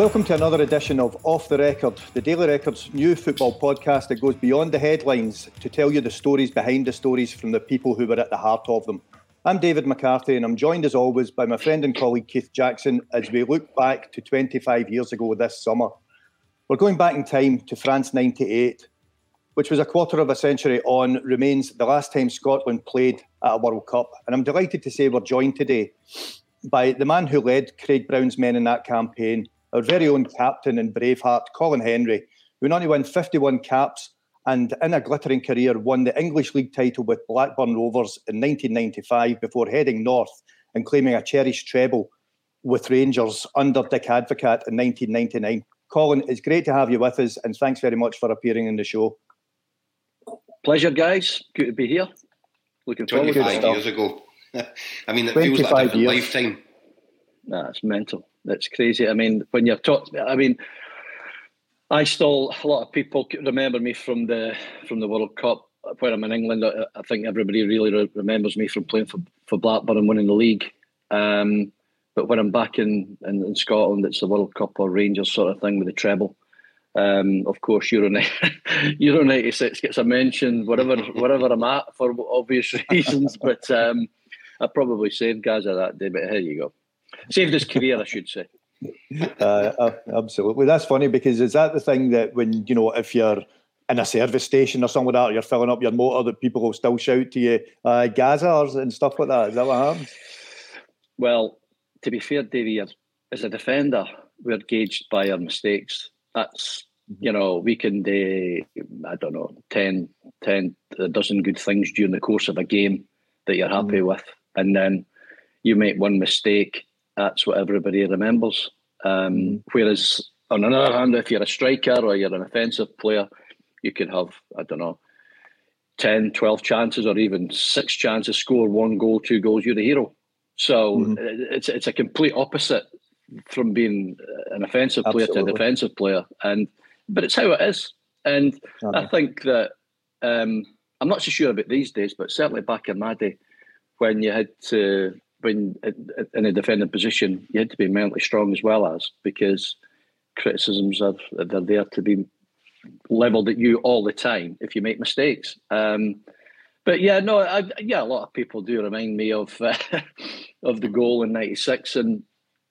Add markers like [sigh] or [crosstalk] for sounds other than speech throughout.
Welcome to another edition of Off the Record, the Daily Record's new football podcast that goes beyond the headlines to tell you the stories behind the stories from the people who were at the heart of them. I'm David McCarthy, and I'm joined as always by my friend and colleague Keith Jackson as we look back to 25 years ago this summer. We're going back in time to France 98, which was a quarter of a century on, remains the last time Scotland played at a World Cup. And I'm delighted to say we're joined today by the man who led Craig Brown's men in that campaign, our very own captain and braveheart, Colin Hendry, who not only won 51 caps and in a glittering career won the English League title with Blackburn Rovers in 1995 before heading north and claiming a cherished treble with Rangers under Dick Advocaat in 1999. Colin, it's great to have you with us and thanks very much for appearing in the show. Pleasure, guys. Good to be here. Looking forward to it. years ago. [laughs] I mean, it feels like a different years. lifetime. Nah, it's mental. That's crazy. I mean, when you're taught, I mean, I still a lot of people remember me from the from the World Cup when I'm in England. I, think everybody really re- remembers me from playing for, for Blackburn and winning the league. Um, but when I'm back in, in, in Scotland, it's the World Cup or Rangers sort of thing with the treble. Um, of course, Euro, [laughs] Euro 96 gets a mention wherever wherever I'm at for obvious [laughs] reasons. but um, I probably saved Gazza that day. But here you go. Saved his career, I should say. [laughs] Uh, uh, absolutely. That's funny because is that the thing that when, you know, if you're in a service station or something like that, you're filling up your motor, that people will still shout to you, uh, Gazza and stuff like that? Is that what happens? Well, to be fair, Davey, as a defender, we're gauged by our mistakes. That's, mm-hmm. you know, we can do, I don't know, 10, 10, a dozen good things during the course of a game that you're happy mm-hmm. with. And then you make one mistake that's what everybody remembers. Um, mm-hmm. whereas on another hand, if you're a striker or you're an offensive player, you could have, I don't know, 10, 12 chances or even six chances, score one goal, two goals, you're the hero. So mm-hmm. it's it's a complete opposite from being an offensive player to a defensive player. And but it's how it is. And okay. I think that um, I'm not so sure about these days, but certainly back in my day, when you had to when in a defending position, you had to be mentally strong as well as because criticisms are they're there to be levelled at you all the time if you make mistakes. Um, but yeah, no, I, yeah, a lot of people do remind me of [laughs] uh, of the goal in '96, and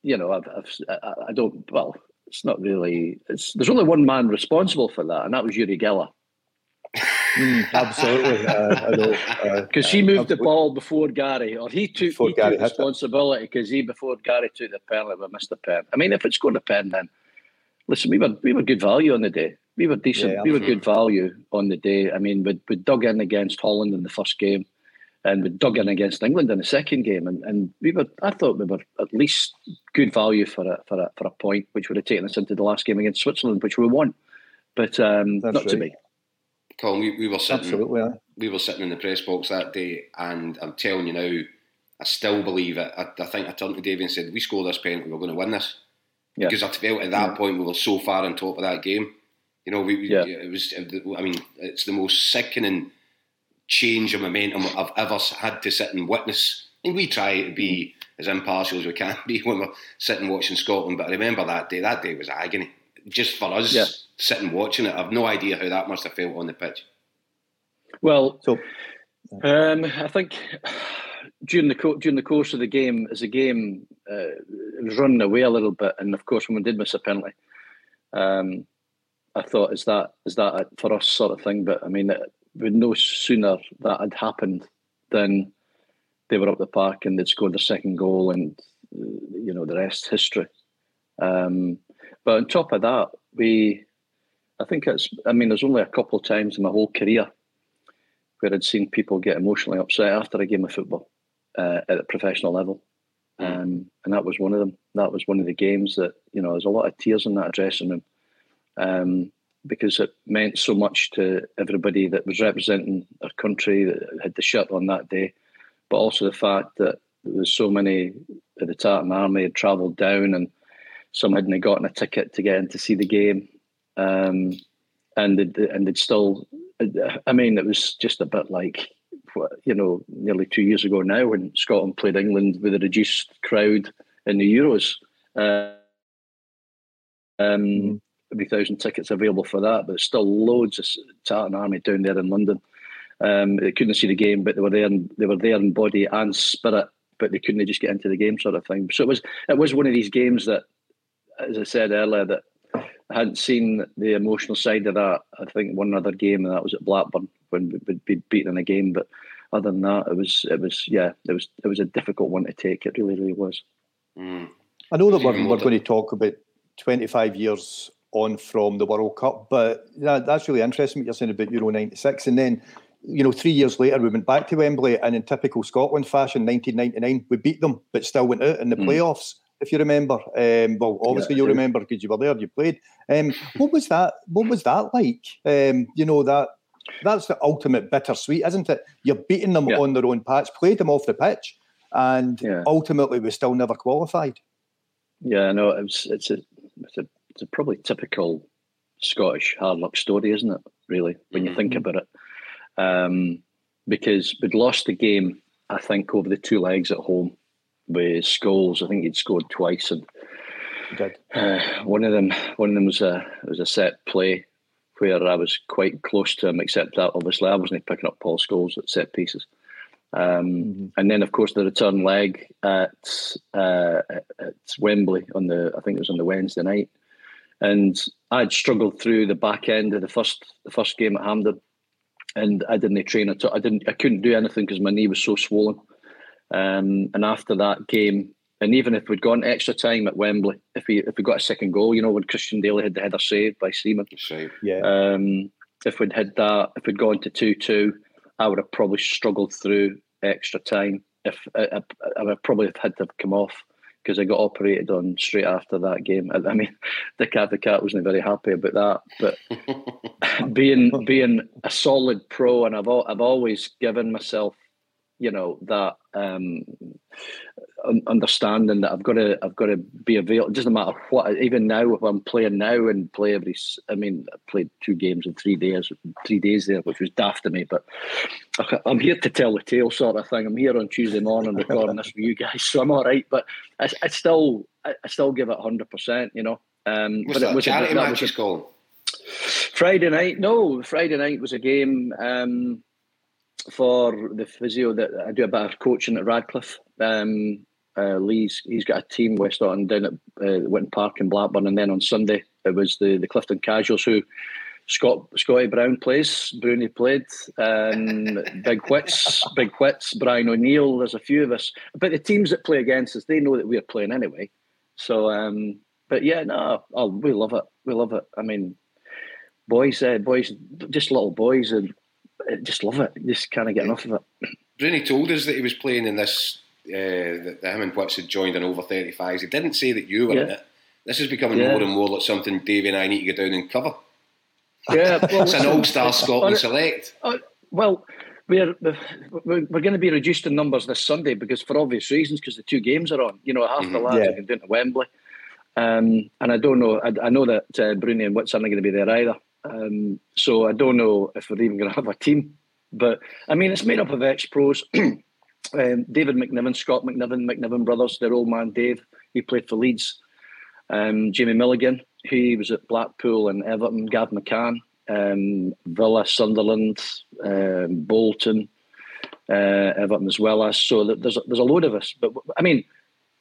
you know, I've, I've, I don't. Well, it's not really. It's there's only one man responsible for that, and that was Uri Geller. Mm, absolutely, uh, Because uh, he moved absolutely. the ball before Gary, or he took, he Gary took responsibility because he before Gary took the penalty, but missed the pen. I mean, if it's scored to pen, then listen, we were we were good value on the day. We were decent. Yeah, we were good value on the day. I mean, we, we dug in against Holland in the first game, and we dug in against England in the second game, and, and we were. I thought we were at least good value for a for a for a point, which would have taken us into the last game against Switzerland, which we won. But um, not right. to be. Colin, we, we were sitting Absolutely, we were sitting in the press box that day, and I'm telling you now, I still believe it. I, I think I turned to David and said, "We score this penalty, we're going to win this." Yeah. Because I felt at that yeah. point we were so far on top of that game. You know, we, yeah. it was. I mean, it's the most sickening change of momentum I've ever had to sit and witness. And we try to be mm-hmm. as impartial as we can [laughs] be when we're sitting watching Scotland. But I remember that day. That day was agony, just for us. Yeah sitting watching it. I've no idea how that must have felt on the pitch. Well, so um, I think during the co- during the course of the game, as the game uh, was running away a little bit, and of course when we did miss a penalty, um, I thought, "Is that is that for us?" sort of thing. But I mean, it, no sooner that had happened than they were up the park and they'd scored the second goal, and uh, you know the rest history. Um, but on top of that, we I think it's. I mean, there's only a couple of times in my whole career where I'd seen people get emotionally upset after a game of football uh, at a professional level, mm. um, and that was one of them. That was one of the games that you know. There's a lot of tears in that dressing room um, because it meant so much to everybody that was representing our country that had the shirt on that day, but also the fact that there was so many of the Tartan Army had travelled down and some hadn't gotten a ticket to get in to see the game um, and they'd, and still. I mean, it was just a bit like you know, nearly two years ago now when Scotland played England with a reduced crowd in the Euros. Uh, mm-hmm. Every thousand tickets available for that, but still loads of Tartan Army down there in London. Um, they couldn't see the game, but they were there. In, they were there in body and spirit, but they couldn't they just get into the game, sort of thing. So it was it was one of these games that, as I said earlier, that hadn't seen the emotional side of that. I think one other game, and that was at Blackburn when we'd be beaten in a game. But other than that, it was it was yeah, it was it was a difficult one to take. It really really was. Mm. I know that we're, we're going to talk about 25 years on from the World Cup, but that, that's really interesting what you're saying about Euro 96. And then, you know, three years later, we went back to Wembley, and in typical Scotland fashion, 1999, we beat them, but still went out in the mm. playoffs. If you remember, um, well, obviously yeah, you remember because you were there, you played. Um, what was that? What was that like? Um, you know that that's the ultimate bittersweet, isn't it? You're beating them yeah. on their own patch, played them off the pitch, and yeah. ultimately we still never qualified. Yeah, no, it's it's a it's a it's a probably typical Scottish hard luck story, isn't it? Really, when you mm-hmm. think about it, um, because we'd lost the game, I think, over the two legs at home with Scholes. I think he'd scored twice, and uh, one of them one of them was a was a set play where I was quite close to him, except that obviously I wasn't picking up Paul Scholes at set pieces. Um, mm-hmm. And then, of course, the return leg at uh, at Wembley on the I think it was on the Wednesday night, and I'd struggled through the back end of the first the first game at Hampden, and I didn't train at all. I didn't I couldn't do anything because my knee was so swollen. Um, and after that game, and even if we'd gone extra time at Wembley, if we if we got a second goal, you know, when Christian Dailly had the header saved by Seaman, save, yeah. Um, if we'd had that, if we'd gone to two two, I would have probably struggled through extra time. If I, I, I would probably have had to come off because I got operated on straight after that game. I, I mean, [laughs] the cat the cat wasn't very happy about that. But [laughs] being being a solid pro, and I've I've always given myself, you know, that um, understanding that I've got to I've got to be available. It doesn't matter what. Even now, if I'm playing now and play every, I mean, I played two games in three days, three days there, which was daft to me. But I'm here to tell the tale, sort of thing. I'm here on Tuesday morning recording this for you guys, so I'm all right. But I, I still, I, still give it hundred percent. You know. Um, What's but that, it was charity a, match is called. Friday night, no. Friday night was a game. Um, for the physio that I do a bit of coaching at Radcliffe. Um, uh, Lee's he's got a team West Auckland down at uh, Witton Park in Blackburn, and then on Sunday it was the the Clifton Casuals who Scott Scotty Brown plays, Bruni played, um, [laughs] Big Wits, Big Wits, Brian O'Neill. There's a few of us, but the teams that play against us, they know that we're playing anyway. So, um, but yeah, no, oh, we love it. We love it. I mean, boys, uh, boys, just little boys, and just love it. Just can't get enough of it. Bruni told us that he was playing in this uh, that, him and Wits had joined an over 35s. He didn't say that you were yeah. in it. This is becoming yeah. more and more like something Davey and I need to go down and cover. Yeah, [laughs] well, it's an all-star Scotland select. Uh, well, we're, we're we're going to be reduced in numbers this Sunday because for obvious reasons, because the two games are on. You know, half mm-hmm. the lads yeah. are going down to Wembley, um, and I don't know. I, I know that uh, Bruni and Wits aren't going to be there either. Um, so I don't know if we're even going to have a team. But I mean, it's made up of ex pros. [clears throat] um, David McNiven, Scott McNiven, McNiven brothers, their old man Dave, he played for Leeds. Um, Jamie Milligan, he was at Blackpool and Everton. Gav McCann, um, Villa, Sunderland, um, Bolton, uh, Everton as well as. So there's a, there's a load of us. But I mean,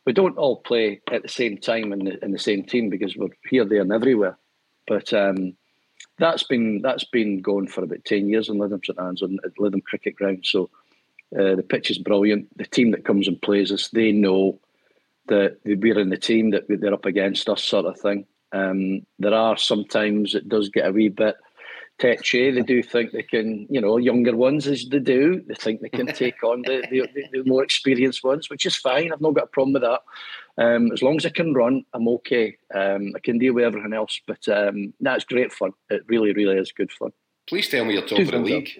we don't all play at the same time in the in the same team because we're here, there, and everywhere. But um, that's been that's been going for about ten years in Lytham St Anne's on Lytham Cricket Ground. So uh, the pitch is brilliant. The team that comes and plays us, they know that we're in the team that they're up against us, sort of thing. Um, there are sometimes it does get a wee bit tetchy. They do think they can, you know, younger ones as they do, they think they can [laughs] take on the, the, the, more experienced ones, which is fine. I've not got a problem with that. Um, as long as I can run, I'm okay. Um, I can deal with everything else. But um, that's great fun. It really, really is good fun. Please tell me you're top of the league.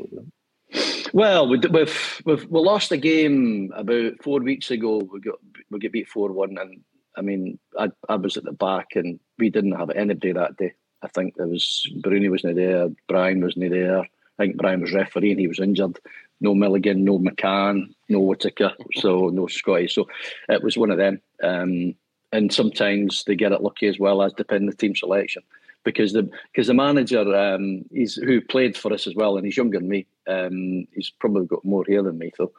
Well, we, we've, we've we lost a game about four weeks ago. We got we get beat four one, and I mean, I, I was at the back, and we didn't have anybody that day. I think there was Bruni wasn't there, Brian wasn't there. I think Brian was refereeing, he was injured. No Milligan, no McCann, no Whitaker, so no Scotty. So it was one of them. Um, and sometimes they get it lucky as well as depending the team selection because the because the manager um, he's who played for us as well, and he's younger than me. Um, he's probably got more hair than me though,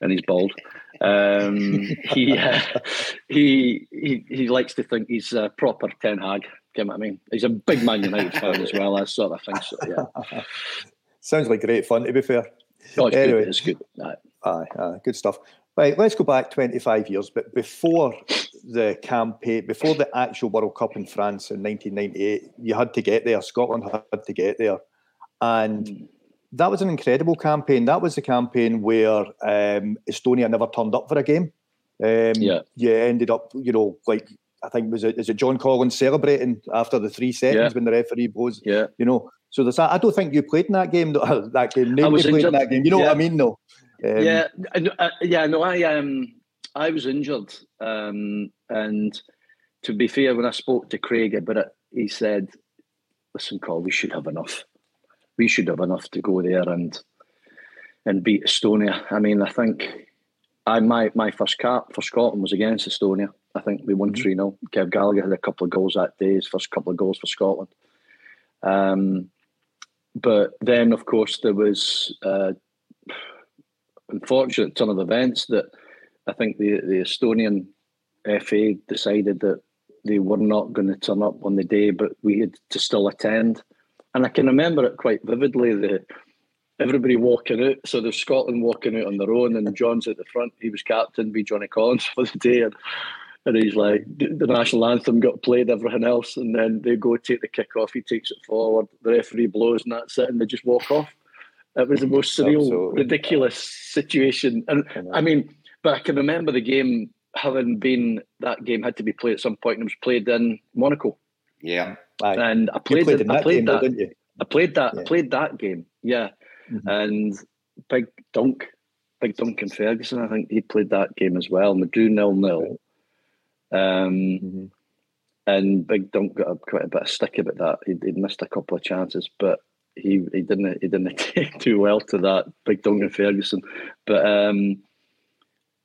and he's bald. Um, [laughs] he, uh, he he he likes to think he's a proper Ten Hag. Know what I mean? He's a big Man United fan as well. That sort of thing. So yeah, [laughs] sounds like great fun. To be fair. It's anyway, good. It's good. Aye. Aye, aye, good stuff. Right, let's go back 25 years, but before the campaign, before the actual World Cup in France in 1998, you had to get there. Scotland had to get there. And hmm. that was an incredible campaign. That was the campaign where um, Estonia never turned up for a game. Um, yeah. You ended up, you know, like, I think, was it, is it John Collins celebrating after the three seconds yeah. when the referee blows? Yeah. You know, so there's that. I don't think you played in that game. [laughs] That game. Nobody played injured. in that game. You know yeah. what I mean, though? Um, yeah, uh, yeah, no, I um, I was injured, um, and to be fair, when I spoke to Craig about it, he said, "Listen, Carl, we should have enough. We should have enough to go there and and beat Estonia." I mean, I think I my my first cap for Scotland was against Estonia. I think we won mm-hmm. 3 0. Kev Gallacher had a couple of goals that day, his first couple of goals for Scotland. Um, but then, of course, there was uh, unfortunate turn of events that I think the, the Estonian FA decided that they were not going to turn up on the day, but we had to still attend. And I can remember it quite vividly. The everybody walking out. So there's Scotland walking out on their own, and John's at the front. He was captain, be Johnny Collins [laughs] for the day, and, and he's like the national anthem got played, everything else, and then they go take the kick off. He takes it forward. The referee blows, and that's it, and they just walk off. It was the most surreal, Absolutely. ridiculous situation. And I, I mean, but I can remember the game having been that game had to be played at some point and it was played in Monaco. Yeah. And I played, played I played that. Though, I played that. Yeah. I played that game. Yeah. Mm-hmm. And Big Dunk, Big Duncan Ferguson, I think he played that game as well. And we drew nil nil. Um, mm-hmm. And Big Dunk got a, quite a bit of stick about that. He'd, he'd missed a couple of chances, but he he didn't he didn't [laughs] take too well to that big Dunk and Ferguson, but um,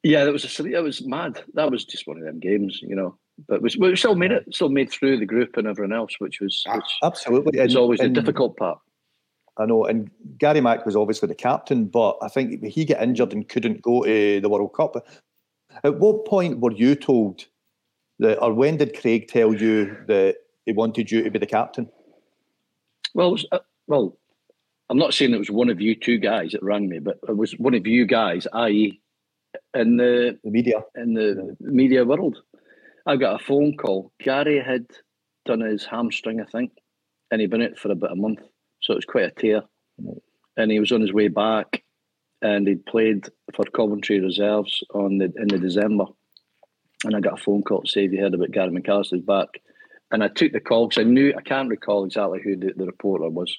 yeah, that was a that was mad. That was just one of them games, you know. But we, we still made it, still made through the group and everyone else, which was which absolutely was always and, the difficult part. I know, and Gary Mack was obviously the captain, but I think he got injured and couldn't go to the World Cup. At what point were you told or when did Craig tell you that he wanted you to be the captain? Well, was, uh, well, I'm not saying it was one of you two guys that rang me, but it was one of you guys, i.e., in the, the media, in the yeah. media world. I got a phone call. Gary had done his hamstring, I think, and he'd been out for about a month, so it was quite a tear. And he was on his way back, and he'd played for Coventry reserves on the in the December. And I got a phone call to say, "Have you heard about Gary McAllister's back?" And I took the call because I knew I can't recall exactly who the, the, reporter was,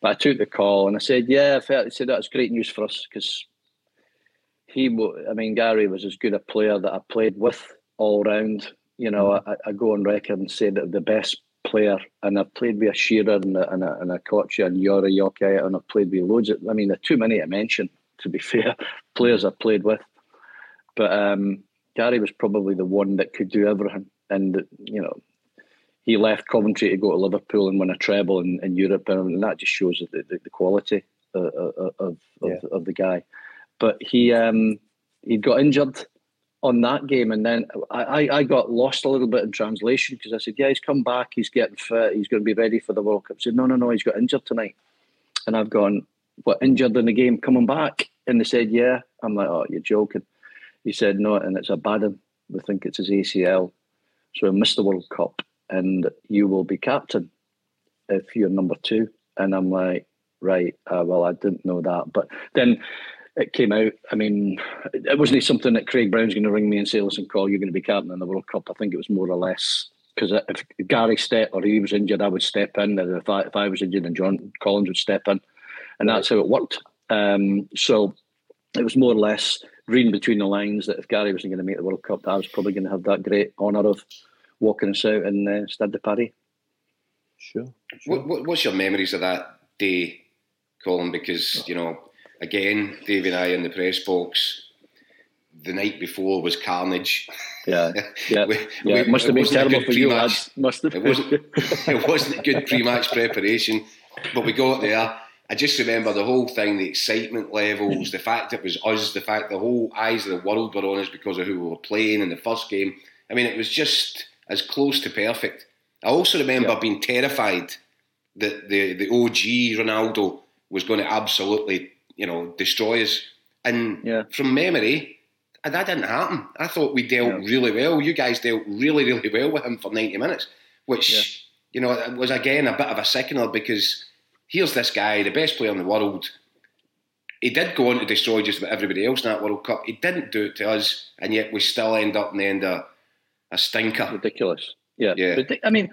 but I took the call and I said, "Yeah, I felt, I said that's great news for us because he, I mean, Gary was as good a player that I played with all round. You know, mm-hmm. I, I, go on record and say that the best player, and I've played with a Shearer and a, and a, and a Kochi and Yora Yokai, and I've played with loads of, I mean, there are too many to mention, to be [laughs] fair, players I've played with. But um, Gary was probably the one that could do everything. And, you know, he left Coventry to go to Liverpool and win a treble in, in Europe, and that just shows the, the, the quality uh, uh, uh, of of, yeah. of, the guy. But he um, he got injured on that game, and then I, I got lost a little bit in translation because I said, "Yeah, he's come back, he's getting fit, he's going to be ready for the World Cup." He said, "No, no, no, he's got injured tonight," and I've gone, "What injured in the game, coming back?" And they said, "Yeah." I'm like, "Oh, you're joking." He said, "No, and it's a bad one. We think it's his ACL." So he missed the World Cup and you will be captain if you're number two. And I'm like, right, uh, well, I didn't know that. But then it came out. I mean, it wasn't something that Craig Brown's going to ring me and say, listen, call, you're going to be captain in the World Cup. I think it was more or less because if Gary stepped or he was injured, I would step in. And if I, if I was injured, and John Collins would step in. And that's how it worked. Um, so it was more or less reading between the lines that if Gary wasn't going to make the World Cup, I was probably going to have that great honour of walking us out in uh, Stade de Paris. Sure. sure. What, what, what's your memories of that day, Colin? Because you know, again, Dave and I in the press box, the night before was carnage. Yeah, [laughs] yeah, we, yeah. It must have been terrible for you, lads. Must have. It wasn't. [laughs] it wasn't a good pre-match preparation, but we got there. I just remember the whole thing, the excitement levels, the fact it was us, the fact the whole eyes of the world were on us because of who we were playing in the first game. I mean, it was just as close to perfect. I also remember yeah. being terrified that the the OG Ronaldo was going to absolutely, you know, destroy us. And yeah. from memory, that didn't happen. I thought we dealt yeah. really well. You guys dealt really, really well with him for 90 minutes, which, you know, was again a bit of a sickener because here's this guy, the best player in the world. He did go on to destroy just about everybody else in that World Cup. He didn't do it to us, and yet we still end up in the end a, a stinker. Ridiculous. Yeah. yeah. I mean,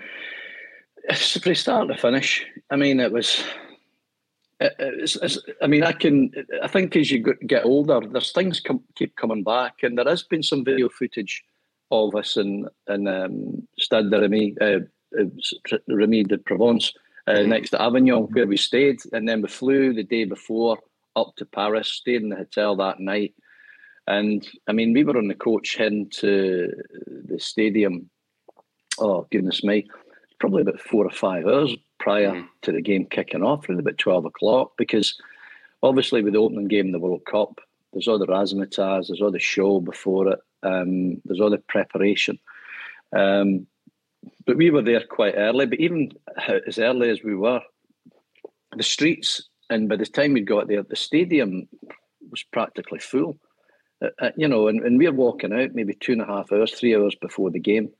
from start to finish, I mean, it was it's, it's, I mean, I can. I think as you get older, there's things come, keep coming back, and there has been some video footage of us in in um, Stade de Remy, uh, uh, Remy de Provence, uh, mm-hmm. next to Avignon, where we stayed, and then we flew the day before up to Paris, stayed in the hotel that night, and I mean, we were on the coach heading to the stadium. Oh goodness me, probably about four or five hours prior mm. to the game kicking off around about 12 o'clock because obviously with the opening game in the World Cup, there's all the razzmatazz, there's all the show before it, um, there's all the preparation. Um, but we were there quite early, but even as early as we were, the streets, and by the time we got there, the stadium was practically full. Uh, uh, you know, and, and we we're walking out maybe two and a half hours, three hours before the game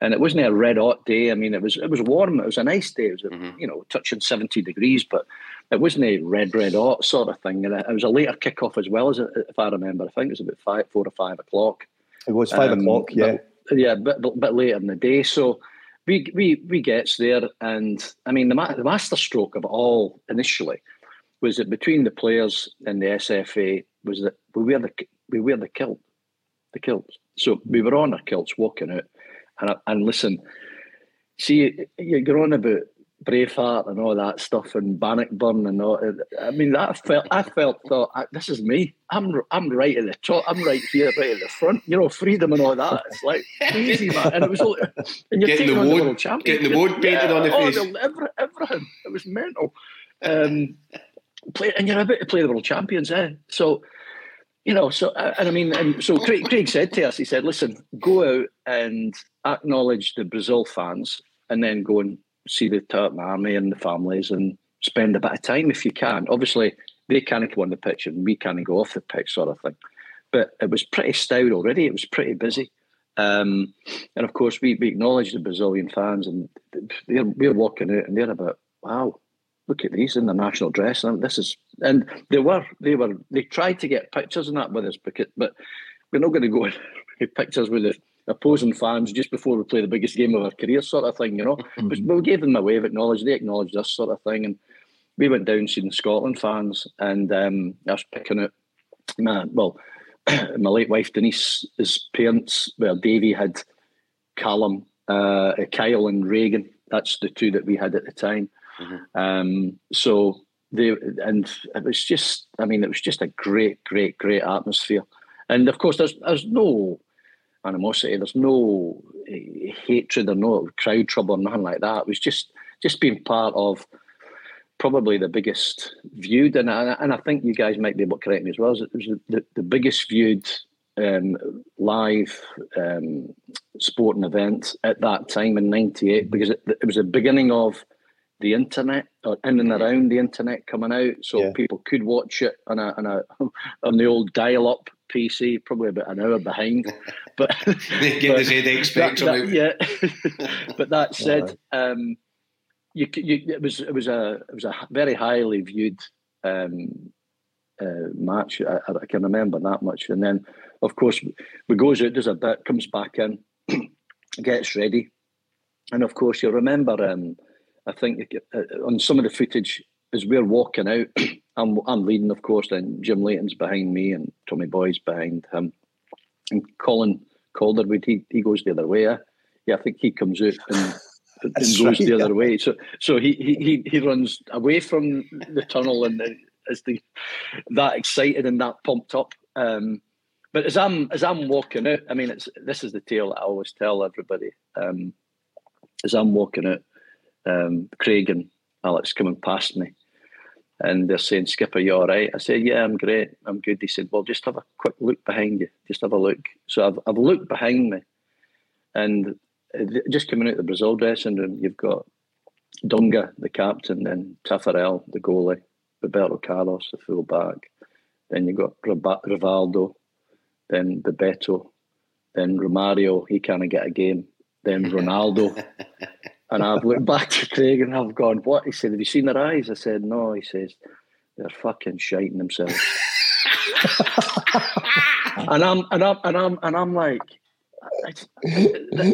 and it wasn't a red hot day. I mean, it was it was warm. It was a nice day. It was mm-hmm. you know touching seventy degrees, but it wasn't a red red hot sort of thing. And it, was a later kickoff as well as if I remember. I think it was about five, four or five o'clock. It was five um, o'clock. Yeah, but, yeah, but bit, bit later in the day. So we we we gets there, and I mean the ma- the master stroke of it all initially was that between the players and the SFA was that we wear the we wear the kilt, the kilts. So we were on our kilts walking out and and listen, see, you're on about Braveheart and all that stuff and Bannockburn and all. I mean, that felt I felt thought this is me. I'm I'm right at the top. I'm right here, right at the front. You know, freedom and all that. It's like crazy, man. And it was all, and you're getting the on wood, the world champion. Getting the wood painted yeah, on the face. Oh, everything. It was mental. Um, play, and you're about to play the world champions, eh? So you know, so uh, and I mean, and so Craig, Craig said to us, he said, "Listen, go out and acknowledge the Brazil fans, and then go and see the Tartan Army and the families, and spend a bit of time if you can. Obviously, they can't go on the pitch, and we can't go off the pitch, sort of thing. But it was pretty stout already. It was pretty busy." Um, and of course, we, we acknowledge the Brazilian fans, and they're, we're walking out, and they're about, wow, look at these in the national dress. And this is, and they were, they were, they tried to get pictures and that with us, but we're not going to go [laughs] get pictures with the opposing fans just before we play the biggest game of our career, sort of thing, you know. Mm-hmm. But we gave them a way of acknowledge. They acknowledged us, sort of thing, and we went down seeing the Scotland fans, and um, I was picking out, my, well, [clears throat] my late wife Denise's parents, well, Davy had Callum, uh, Kyle, and Reagan. That's the two that we had at the time. Mm-hmm. Um, so they and it was just, I mean, it was just a great, great, great atmosphere. And of course, there's there's no animosity, there's no uh, hatred or no crowd trouble or nothing like that. It was just just being part of probably the biggest viewed, and I, and I think you guys might be able to correct me as well. It was the, the biggest viewed um, live um, sporting event at that time in '98 because it, it was the beginning of the internet or in and around the internet coming out, so yeah. people could watch it on a on a [laughs] on the old dial-up PC, probably about an hour behind. [laughs] But get [laughs] but the ZX Spectrum Yeah, but that said, um, you, you, it was it was a it was a very highly viewed um, uh, match. I, I, can remember that much. And then, of course, we goes out, does a bit, comes back in, [clears throat] gets ready, and of course, you'll remember. Um, I think uh, on some of the footage as we're walking out, [clears throat] I'm, I'm leading, of course, then Jim Leighton's behind me and Tommy Boyd's behind him. And Colin Calderwood, he, he goes the other way. Eh? Yeah, I think he comes out and, [laughs] and goes right, the yeah. other way. So so he, he he runs away from the tunnel and is the that excited and that pumped up. Um, but as I'm as I'm walking out, I mean, it's this is the tale that I always tell everybody. Um, as I'm walking out, um, Craig and Alex coming past me, and they're saying, "Skipper, you all right?" I said, "Yeah, I'm great. I'm good." He said, "Well, just have a quick look behind you. Just have a look." So I've I've looked behind me, and just coming out of the Brazil dressing room, you've got Dunga, the captain, then Taffarel, the goalie, Roberto Carlos, the full back. Then you've got Rivaldo, then Bebeto, then Romario, he can't get a game. Then [laughs] Ronaldo. [laughs] and I've looked back to Craig and I've gone, What? He said, Have you seen their eyes? I said, No. He says, They're fucking shiting themselves. [laughs] and I'm and I'm and I'm and I'm like,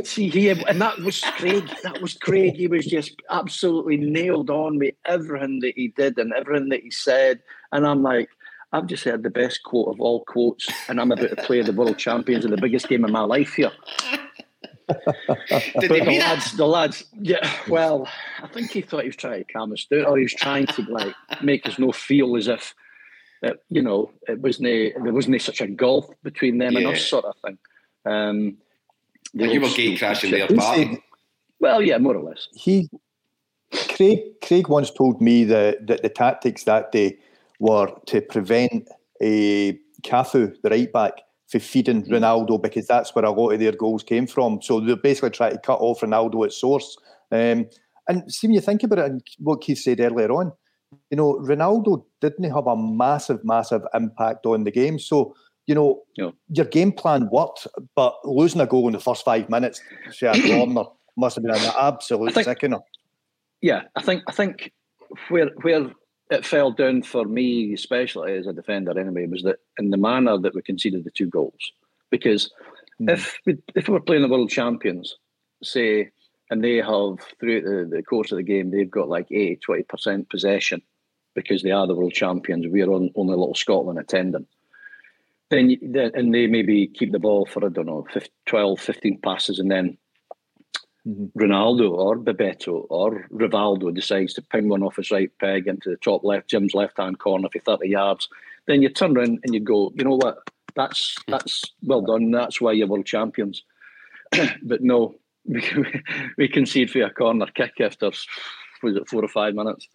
see here, and that was Craig. That was Craig. He was just absolutely nailed on with everything that he did and everything that he said. And I'm like, I've just heard the best quote of all quotes, and I'm about to play the world champions in the biggest game of my life here. Did the lads, the lads, yeah. Well, I think he thought he was trying to calm us down, or he was trying to like make us no feel as if, that, you know, it wasn't a, there wasn't such a gulf between them yeah. and us, sort of thing. Um, you were gate crashing their party. Well, yeah, more or less. He, Craig, Craig once told me that, that the tactics that day were to prevent a Cafu, the right back, for feeding mm-hmm. Ronaldo because that's where a lot of their goals came from. So they're basically trying to cut off Ronaldo at source. Um, and see when you think about it, and what Keith said earlier on, you know, Ronaldo didn't have a massive, massive impact on the game. So you know, your game plan worked, but losing a goal in the first five minutes to a corner must have been an absolute sickener. Yeah, I think I think where where it fell down for me, especially as a defender, anyway, was that in the manner that we conceded the two goals. Because mm. if we, if we were playing the world champions, say, and they have throughout the, the course of the game, they've got like 80, 20% possession because they are the world champions. We're on only a little Scotland attending then, then and they maybe keep the ball for I don't know 15, 12, 15 passes, and then mm-hmm. Ronaldo or Bebeto or Rivaldo decides to ping one off his right peg into the top left Jim's left hand corner for thirty yards. Then you turn around and you go, you know what? That's that's well done. That's why you're world champions. [coughs] but no, [laughs] we, we concede for a corner kick after was it four or five minutes,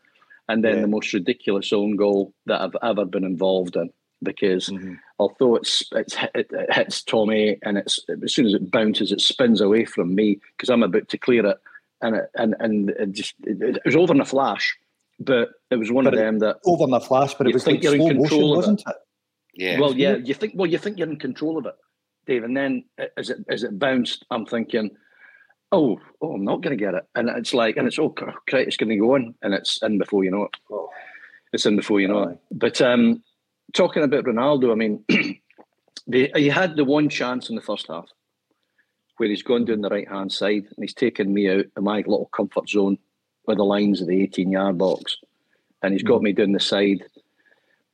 and then yeah. the most ridiculous own goal that I've ever been involved in because mm-hmm. although it's, it's it, hits Tommy and it's as soon as it bounces, it spins away from me because I'm about to clear it, and it, and and it just it, it, was over in a flash, but it was one but of them that over in a flash, but it was like slow motion, motion, wasn't it? Yeah. Well, yeah, you think well, you think you're in control of it, Dave, and then as it as it bounced, I'm thinking. Oh, oh, I'm not going to get it, and it's like, and it's oh, great, it's going to go in, and it's in before you know it. Oh. It's in before you know it. But um, talking about Ronaldo, I mean, [clears throat] they, he had the one chance in the first half where he's gone down the right hand side and he's taken me out of my little comfort zone with the lines of the 18 yard box. And he's got mm. me down the side.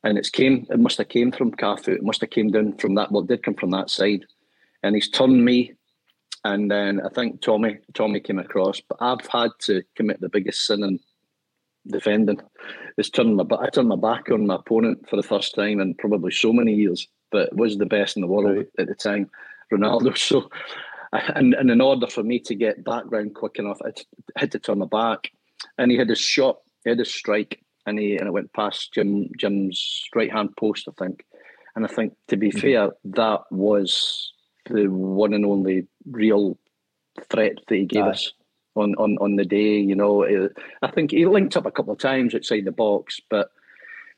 And it's came, it must have came from Cafu. It must have came down from that, well, it did come from that side. And he's turned me. And then I think Tommy, Tommy came across. But I've had to commit the biggest sin in defending. It's turned my I turned my back on my opponent for the first time in probably so many years, but was the best in the world right. at the time, Ronaldo. [laughs] So, and, and in order for me to get back round quick enough, I had to turn my back, and he had his shot, he had his strike, and he and it went past Jim Jim's right hand post, I think. And I think, to be mm-hmm. fair, that was the one and only real threat that he gave us on, on, on the day. You know, eh, I think he linked up a couple of times outside the box, but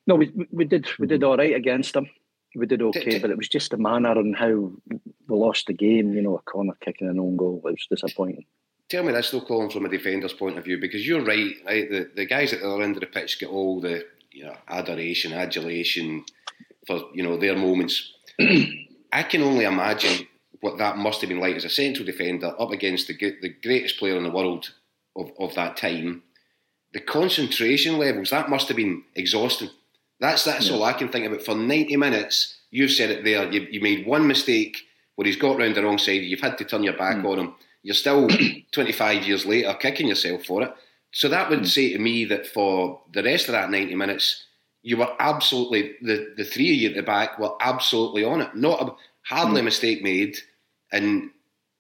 no, we we did we did mm-hmm. all right against him. We did okay, but it was just the manner and how we lost the game. You know, a corner kicking an own goal. It was disappointing. Tell me this though, Colin, from a defender's point of view, because you're right. Right, the the guys at the other end of the pitch get all the you know adoration, adulation for you know their moments. [clears throat] I can only imagine what that must have been like as a central defender up against the, the greatest player in the world of, of that time. The concentration levels, that must have been exhausting. That's that's yeah. all I can think about. For 90 minutes, you've said it there, you, you made one mistake where he's got round the wrong side, you've had to turn your back mm. on him. You're still [coughs] 25 years later kicking yourself for it. So that would mm. say to me that for the rest of that 90 minutes, you were absolutely, the, the three of you at the back were absolutely on it. Not hardly a mistake made, and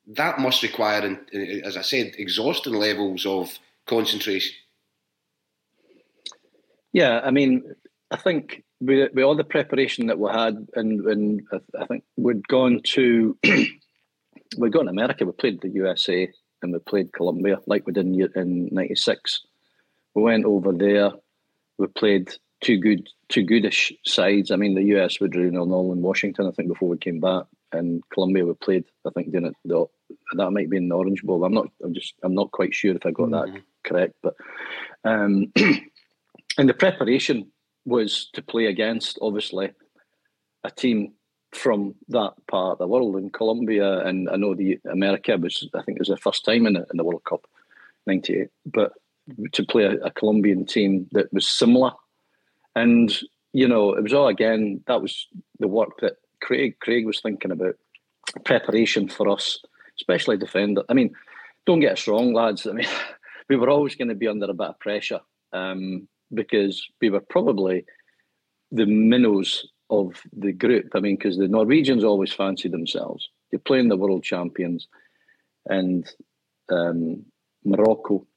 that must require, as I said, exhausting levels of concentration. Yeah, I mean, I think with, with all the preparation that we had, and, and I think we'd gone to [clears throat] we'd gone to America, we played the USA and we played Colombia like we did in, in '96. We went over there, we played two good, two goodish sides. I mean, the US would drew nil in Washington, I think, before we came back, and Colombia we played. I think doing it the, that might be in the Orange Bowl. I'm not. I'm just. I'm not quite sure if I got mm-hmm. that correct, but um, [clears throat] and the preparation was to play against obviously a team from that part of the world in Colombia, and I know the America was. I think it was the first time in the, in the World Cup, '98, but to play a, a Colombian team that was similar and, you know, it was all again, that was the work that Craig Craig was thinking about preparation for us, especially defender. I mean, don't get us wrong, lads. I mean, [laughs] we were always going to be under a bit of pressure um, because we were probably the minnows of the group. I mean, because the Norwegians always fancy themselves. You're playing the world champions, and um, Morocco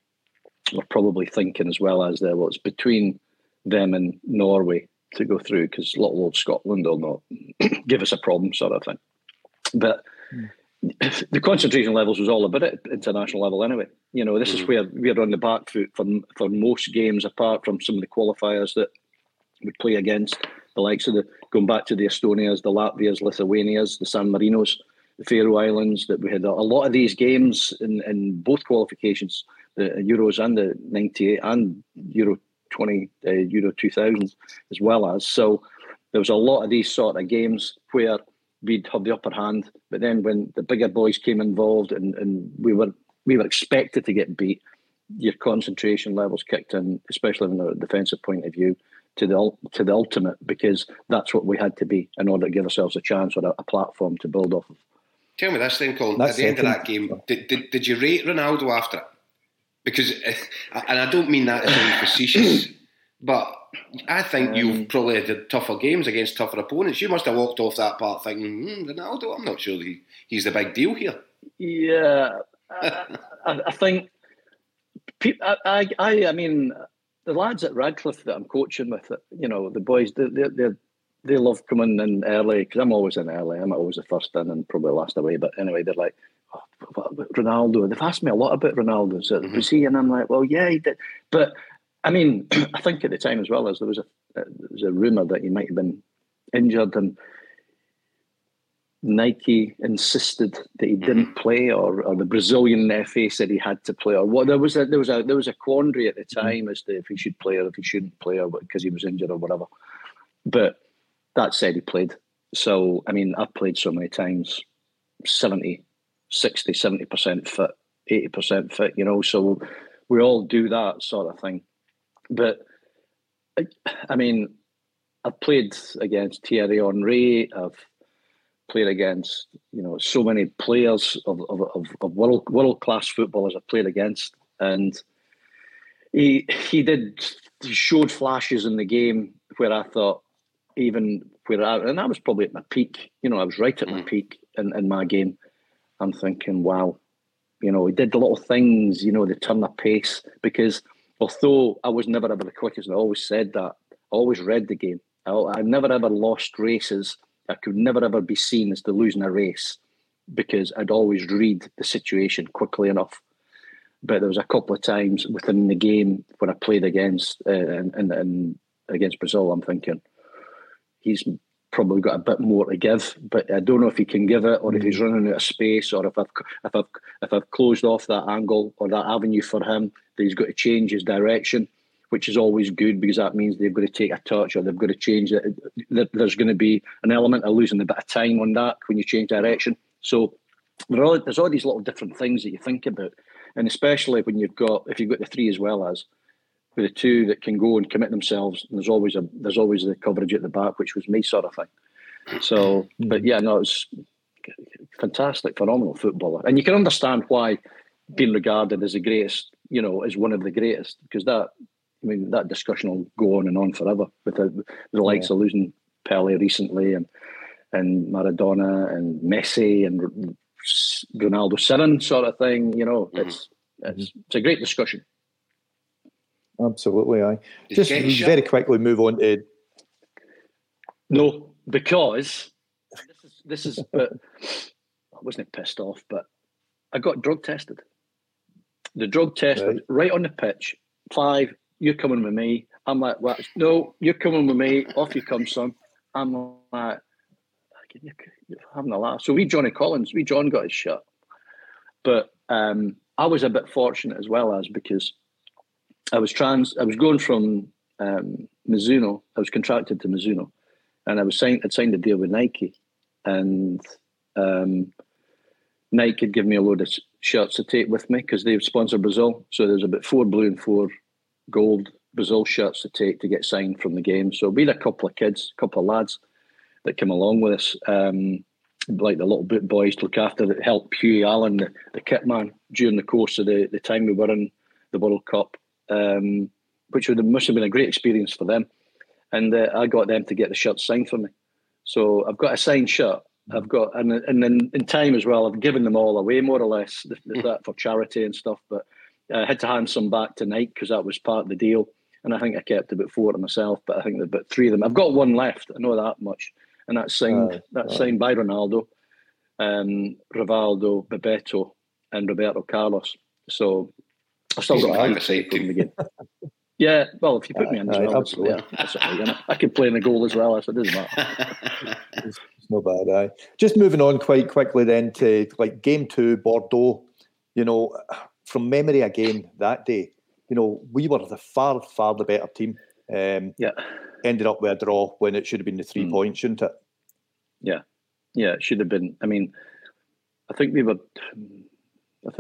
were probably thinking as well as there was between them and Norway to go through because little old Scotland will not [clears throat] give us a problem, sort of thing. But mm. [clears throat] the concentration levels was all about it international level anyway. You know, this mm. is where we're on the back foot for for most games, apart from some of the qualifiers that we play against the likes of the going back to the Estonias, the Latvias, Lithuanias, the San Marinos, the Faroe Islands. That we had a, a lot of these games in in both qualifications, the Euros and the '98 and Euro 20 uh, Euro 2000s as well as. So there was a lot of these sort of games where we'd have the upper hand, but then when the bigger boys came involved and, and we were we were expected to get beat, your concentration levels kicked in, especially from a defensive point of view, to the to the ultimate because that's what we had to be in order to give ourselves a chance or a, a platform to build off of. Tell me this thing, Colin. That's at the end of that game, did, did, did you rate Ronaldo after it? Because, and I don't mean that as being facetious, [coughs] but I think um, you've probably had tougher games against tougher opponents. You must have walked off that part thinking, hmm, Ronaldo, I'm not sure he, he's the big deal here. Yeah, [laughs] I, I, think. I, I, I mean, the lads at Radcliffe that I'm coaching with, you know, the boys, they, they, they, they love coming in early because I'm always in early. I'm always the first in and probably last away. But anyway, they're like, Ronaldo. They've asked me a lot about Ronaldo. So mm-hmm. was he? And I'm like, well, yeah, he did. But I mean, [clears throat] I think at the time as well as there was a uh, there was a rumor that he might have been injured, and Nike insisted that he didn't mm-hmm. play, or, or the Brazilian FA said he had to play, or what? There was a there was a there was a quandary at the mm-hmm. time as to if he should play or if he shouldn't play, or because he was injured or whatever. But that said, he played. So I mean, I've played so many times, seventy 60, 70% fit, 80% fit, you know, so we all do that sort of thing. But I mean, I've played against Thierry Henry, I've played against, you know, so many players of, of, of, of world world class footballers I've played against. And he he did he showed flashes in the game where I thought even where I and I was probably at my peak, you know, I was right at my mm. peak in, in my game. I'm thinking, wow, you know, he did the little things, you know, the turn of pace. Because although I was never ever the quickest, and I always said that, I always read the game. I, I never ever lost races. I could never ever be seen as the losing a race because I'd always read the situation quickly enough. But there was a couple of times within the game when I played against uh, and, and, and against Brazil, I'm thinking he's probably got a bit more to give, but I don't know if he can give it or if he's mm. running out of space or if I've if I've if I've closed off that angle or that avenue for him that he's got to change his direction, which is always good because that means they've got to take a touch or they've got to change it. There's going to be an element of losing a bit of time on that when you change direction. So there's all these little different things that you think about, and especially when you've got if you've got the three as well as with the two that can go and commit themselves. And there's always a there's always the coverage at the back, which was me sort of thing. So, hmm. but yeah, no, it's fantastic, phenomenal footballer, and you can understand why being regarded as the greatest, you know, as one of the greatest, because that I mean that discussion will go on and on forever with the, the likes yeah. of losing Pele recently and and Maradona and Messi and Ronaldo seven sort of thing. You know, mm-hmm. it's it's it's a great discussion. Absolutely, I just very quickly move on to. No, because this is this is. But I wasn't pissed off, but I got drug tested. The drug test right. right on the pitch. Five, you're coming with me. I'm like, what? No, you're coming with me. Off you come, son. I'm like, you're having a laugh. So we Johnny Collins, we John got his shot, but um, I was a bit fortunate as well as because I was trans. I was going from um, Mizuno. I was contracted to Mizuno, and I was signed. I'd signed a deal with Nike, and um, Nike had given me a load of shirts to take with me because they've sponsored Brazil. So there's about four blue and four gold Brazil shirts to take to get signed from the game. So we had a couple of kids, a couple of lads that came along with us, um, like the little boot boys to look after that helped Hughie Allen, the, the kit man, during the course of the, the time we were in the World Cup, um, which would have, must have been a great experience for them. And uh, I got them to get the shirt signed for me. So I've got a signed shirt. I've got, and, and then in time as well, I've given them all away more or less, that for charity and stuff. But I had to hand some back tonight because that was part of the deal. And I think I kept about four to myself, but I think about three of them. I've got one left. I know that much and that's signed. Uh, that's signed by Ronaldo, um, Rivaldo, Bebeto, and Roberto Carlos. So I still got say from the game. [laughs] Yeah, well, if you put me in as well, absolutely. Yeah, I could play in the goal as well. So it doesn't matter. [laughs] it's, it's no bad. Aye. Just moving on quite quickly then to like game two, Bordeaux. You know, from memory again that day, you know, we were the far, far the better team. Um, yeah ended up with a draw when it should have been the three mm. points, shouldn't it? Yeah, yeah, it should have been. I mean, I think we were.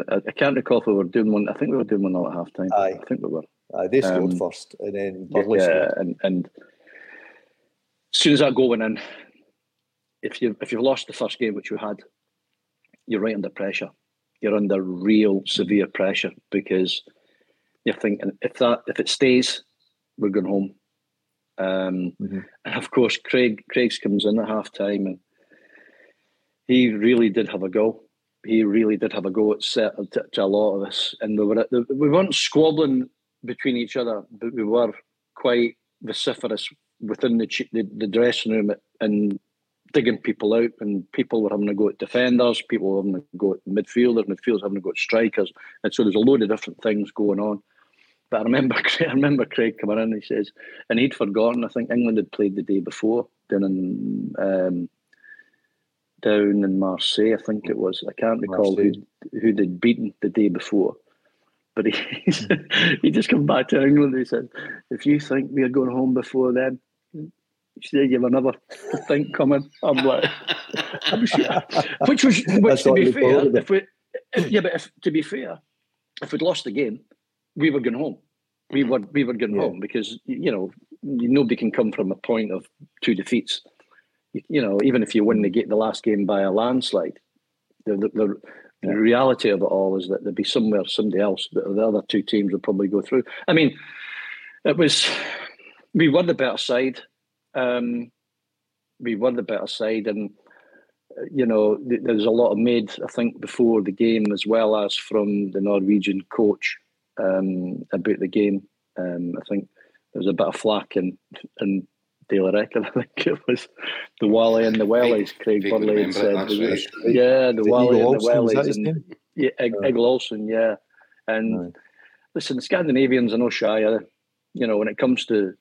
I, I can't recall if we were doing one. I think we were doing one all at half time. Aye. I think we were. Aye, they scored um, first, and then Burley yeah, scored. and and as soon as that goal went in, if you if you've lost the first game which you had, you're right under pressure. You're under real severe pressure because you're thinking if that if it stays, we're going home. Um, mm-hmm. And of course, Craig Craig's comes in at half time and he really did have a go. He really did have a go at set to, to a lot of us, and we were the, we weren't squabbling between each other, but we were quite vociferous within the the, the dressing room and digging people out, and people were having to go at defenders, people were having to go at midfielders, midfielders having to go at strikers, and so there's a load of different things going on. But I remember, [laughs] I remember Craig coming in. And he says, and he'd forgotten. I think England had played the day before down in um, down in Marseille. I think it was. I can't recall who who they'd beaten the day before. But he [laughs] he just come back to England. He said, "If you think we're going home before then, you should have another think coming." I'm like, [laughs] I'm sure. Which was, which to be fair, if we, if, yeah, but if, to be fair, if we'd lost the game, we were going home. We were we were going yeah. home because you know nobody can come from a point of two defeats. You, know, even if you win the the last game by a landslide, the the, the, yeah. reality of it all is that there'd be somewhere somebody else. The, the other two teams would probably go through. I mean, it was we were the better side. Um, we were the better side, and you know, there's a lot of made, I think, before the game as well as from the Norwegian coach um, about the game. Um, I think there was a bit of flack and, in Daily Record. [laughs] I think it was the Wally and the Wellies. Craig Burley had said, right. yeah, the, the Wally and the Wellies, and yeah, Eg- uh, Olsen, yeah. And right. listen, the Scandinavians are no shy. You know, when it comes to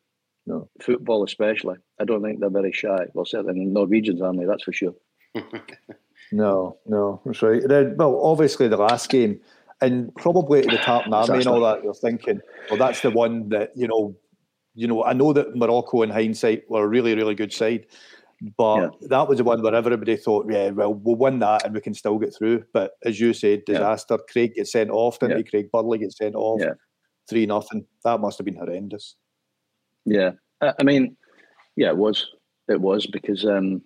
no. football, especially, I don't think they're very shy. Well, certainly Norwegians aren't they? That's for sure. [laughs] no, no, that's right. Then, well, obviously the last game and probably the Tartan [laughs] Army and all that, you're thinking, well, that's the one that you know, you know. I know that Morocco, in hindsight, were a really, really good side, but yeah. that was the one where everybody thought, yeah, well, we'll win that and we can still get through. But as you said, disaster. Yeah. Craig gets sent off, didn't yeah. he? Craig Burley gets sent off, three nothing. That must have been horrendous. Yeah, I mean, yeah, it was. It was because um,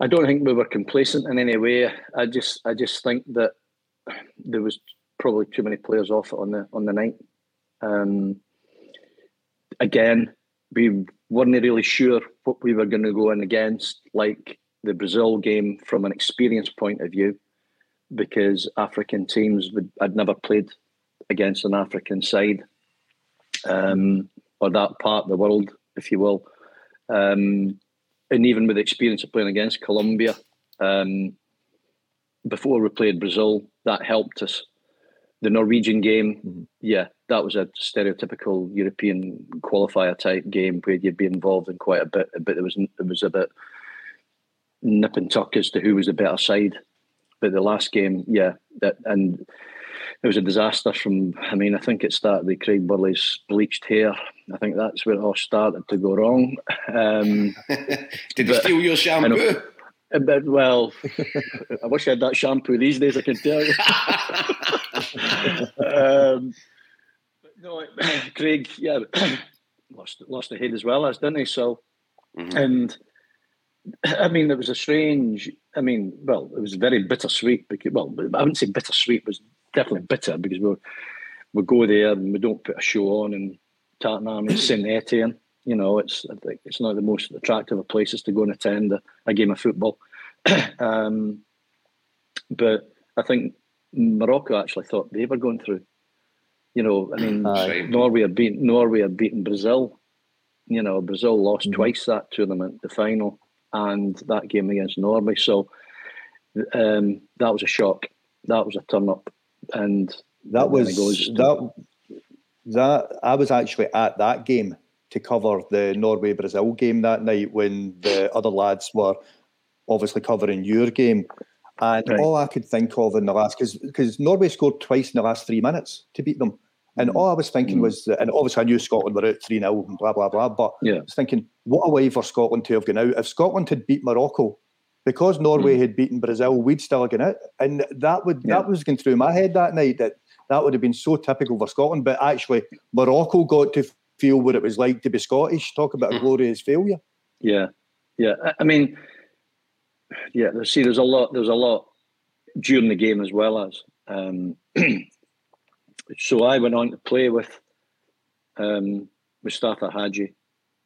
I don't think we were complacent in any way. I just, I just think that there was probably too many players off on the on the night. Um, again, we weren't really sure what we were going to go in against, like the Brazil game from an experience point of view, because African teams would I'd never played against an African side, um, or that part of the world, if you will. Um, and even with the experience of playing against Colombia, um, before we played Brazil, that helped us. The Norwegian game, mm-hmm. yeah, that was a stereotypical European qualifier type game where you'd be involved in quite a bit, but it was it was a bit nip and tuck as to who was the better side. But the last game, yeah, that, and it was a disaster from. I mean, I think it started with Craig Burley's bleached hair. I think that's where it all started to go wrong. Um, [laughs] Did they steal your shampoo? But, well, [laughs] I wish I had that shampoo these days. I can tell you. [laughs] um, no, [coughs] Craig, yeah, [coughs] lost lost the head as well as didn't he? So, mm-hmm. and I mean, it was a strange. I mean, well, it was very bittersweet. Because well, I wouldn't say bittersweet. It was definitely bitter because we we go there and we don't put a show on and Tartan Army Saint Etienne. You know, it's I think it's not the most attractive of places to go and attend a, a game of football. [coughs] um, but I think Morocco actually thought they were going through. You know, I mean, uh, Norway had beaten Norway had beaten Brazil. You know, Brazil lost mm-hmm. twice that tournament, the final, and that game against Norway. So um, that was a shock. That was a turn up, and that was that. That I was actually at that game to cover the Norway Brazil game that night when the other lads were obviously covering your game. And right. all I could think of in the last, because Norway scored twice in the last three minutes to beat them. And mm. all I was thinking mm. was, and obviously I knew Scotland were out 3 0 and blah, blah, blah. But yeah. I was thinking, what a way for Scotland to have gone out. If Scotland had beat Morocco, because Norway mm. had beaten Brazil, we'd still have gone out. And that would yeah. that was going through my head that night that that would have been so typical for Scotland. But actually, Morocco got to feel what it was like to be Scottish. Talk about a mm. glorious failure. Yeah, yeah. I mean, yeah. See, there's a lot. There's a lot during the game as well as. Um, [clears throat] so I went on to play with um, Mustafa Hadji,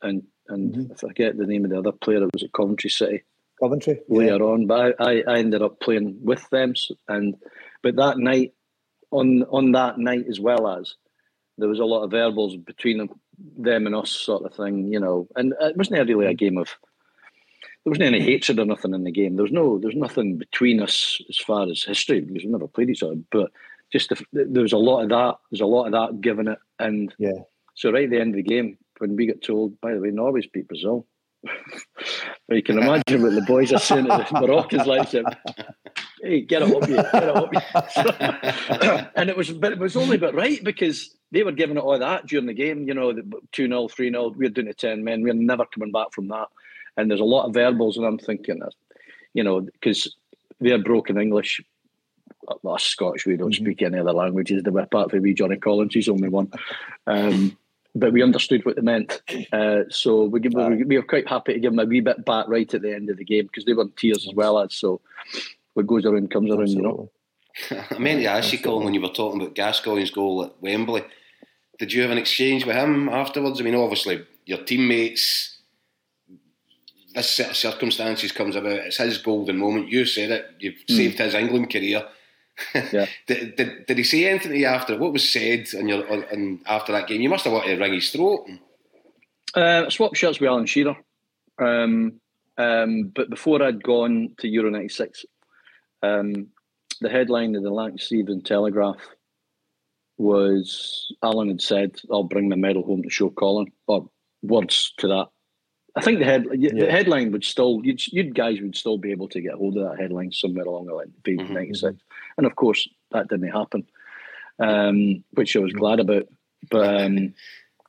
and and mm-hmm. I forget the name of the other player. It was at Coventry City. Coventry later yeah. on, but I, I, ended up playing with them, and but that night on on that night as well as there was a lot of verbals between them, them and us, sort of thing, you know. And it wasn't really a game of there wasn't any hatred or nothing in the game. There was no, there's nothing between us as far as history because we've never played each other. But just the, there was a lot of that. There's a lot of that given it, and yeah. So right at the end of the game, when we got told, by the way, Norway's beat Brazil. [laughs] you can imagine what the boys are saying to the Moroccans like, "Hey, get it up, you, get it up." You. [laughs] and it was, but it was only but right because they were giving it all that during the game. You know, two 0 three 0 We're doing it ten men. We're never coming back from that. And there's a lot of verbals, and I'm thinking that, you know, because they're broken English. Us Scottish, we don't mm-hmm. speak any other languages. They were apart from me, Johnny Collins, he's only one. Um, but we understood what they meant. Uh, so we, give, we, we, were quite happy to give them a wee bit back right at the end of the game because they were in tears as well as so. What goes around comes around, Absolutely. you know. [laughs] I meant to ask you, Colin, when you were talking about Gascoigne's goal at Wembley. Did you have an exchange with him afterwards? I mean, obviously, your teammates, this set of circumstances comes about. It's his golden moment. You said it. You've mm. saved his England career. [laughs] Yeah. [laughs] did, did, did he say anything to you after? What was said on your on, on after that game? You must have wanted to wring his throat. Uh, I swapped shirts with Alan Shearer. Um, um, but before I'd gone to Euro 96, um, the headline of the Lancashire Evening Telegraph was Alan had said, "I'll bring the medal home to show Colin," or words to that. I think the head yeah. the headline would still you'd, you'd guys would still be able to get hold of that headline somewhere along the line, page mm-hmm. ninety six, and of course that didn't happen, um, which I was glad about. But um,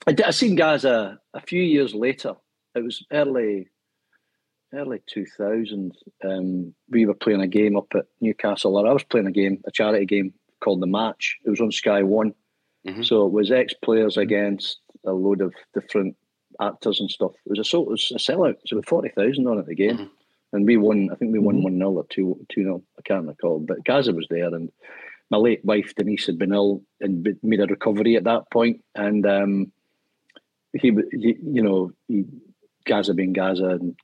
I, I seen guys a, a few years later. It was early early 2000s, um, we were playing a game up at Newcastle, or I was playing a game, a charity game called The Match. It was on Sky One. Mm-hmm. So it was ex players against a load of different actors and stuff. It was a, so, it was a sellout. So with 40,000 on at the game. Mm-hmm. And we won, I think we won mm-hmm. 1 0 or 2 two 0. I can't recall. But Gazza was there. And my late wife, Denise, had been ill and made a recovery at that point. And um, he, he you know, he, Gazza being Gaza and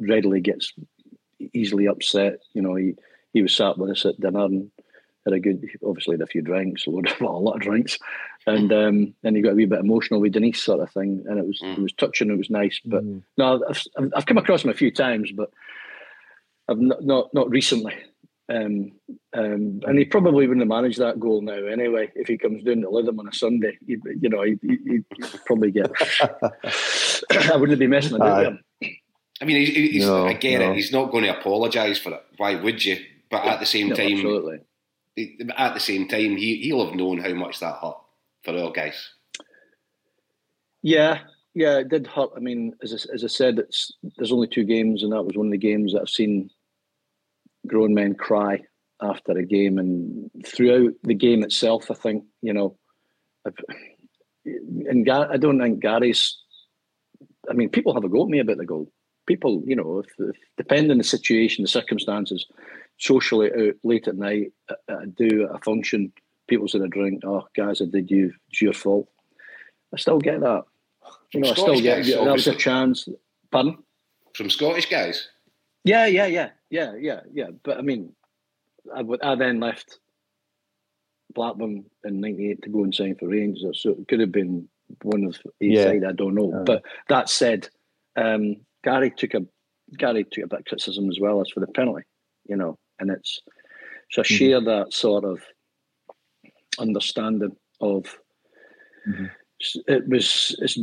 readily gets easily upset. You know, he, he was sat with us at dinner and had a good, obviously had a few drinks, a, lot, [laughs] a lot of drinks, and um, then he got a wee bit emotional with Denise, sort of thing, and it was mm. it was touching, it was nice. But mm. no, I've, I've come across him a few times, but I've not not, not recently. Um, um, and he probably wouldn't have managed that goal now anyway. If he comes down to Lytham on a Sunday, he, you know, he'd, he'd, probably get. [laughs] [laughs] I wouldn't be messing about with him. I mean, he's, he's no, I get no. it. He's not going to apologise for it. Why would you? But at the same no, time, absolutely. At the same time, he he'll have known how much that hurt for our guys. Yeah, yeah, it did hurt. I mean, as I, as I said, it's there's only two games, and that was one of the games that I've seen grown men cry after a game, and throughout the game itself, I think you know, I've, and I don't think Gary's. I mean, people have a go at me about the goal. People, you know, if, if depending on the situation, the circumstances, socially out late at night, uh, do a function, people's in a drink. Oh, guys, I did you. It's your fault. I still get that. You know, Scottish I still get guys, that was a chance. Pardon? From Scottish guys. Yeah, yeah, yeah, yeah, yeah, yeah. But I mean, I, I then left Blackburn in '98 to go and sign for Rangers, so it could have been one of a yeah. side. I don't know. Uh, but that said, um, Gary took a Gary took a bit of criticism as well as for the penalty, you know, and it's so I mm-hmm. share that sort of understanding of mm-hmm. it was it's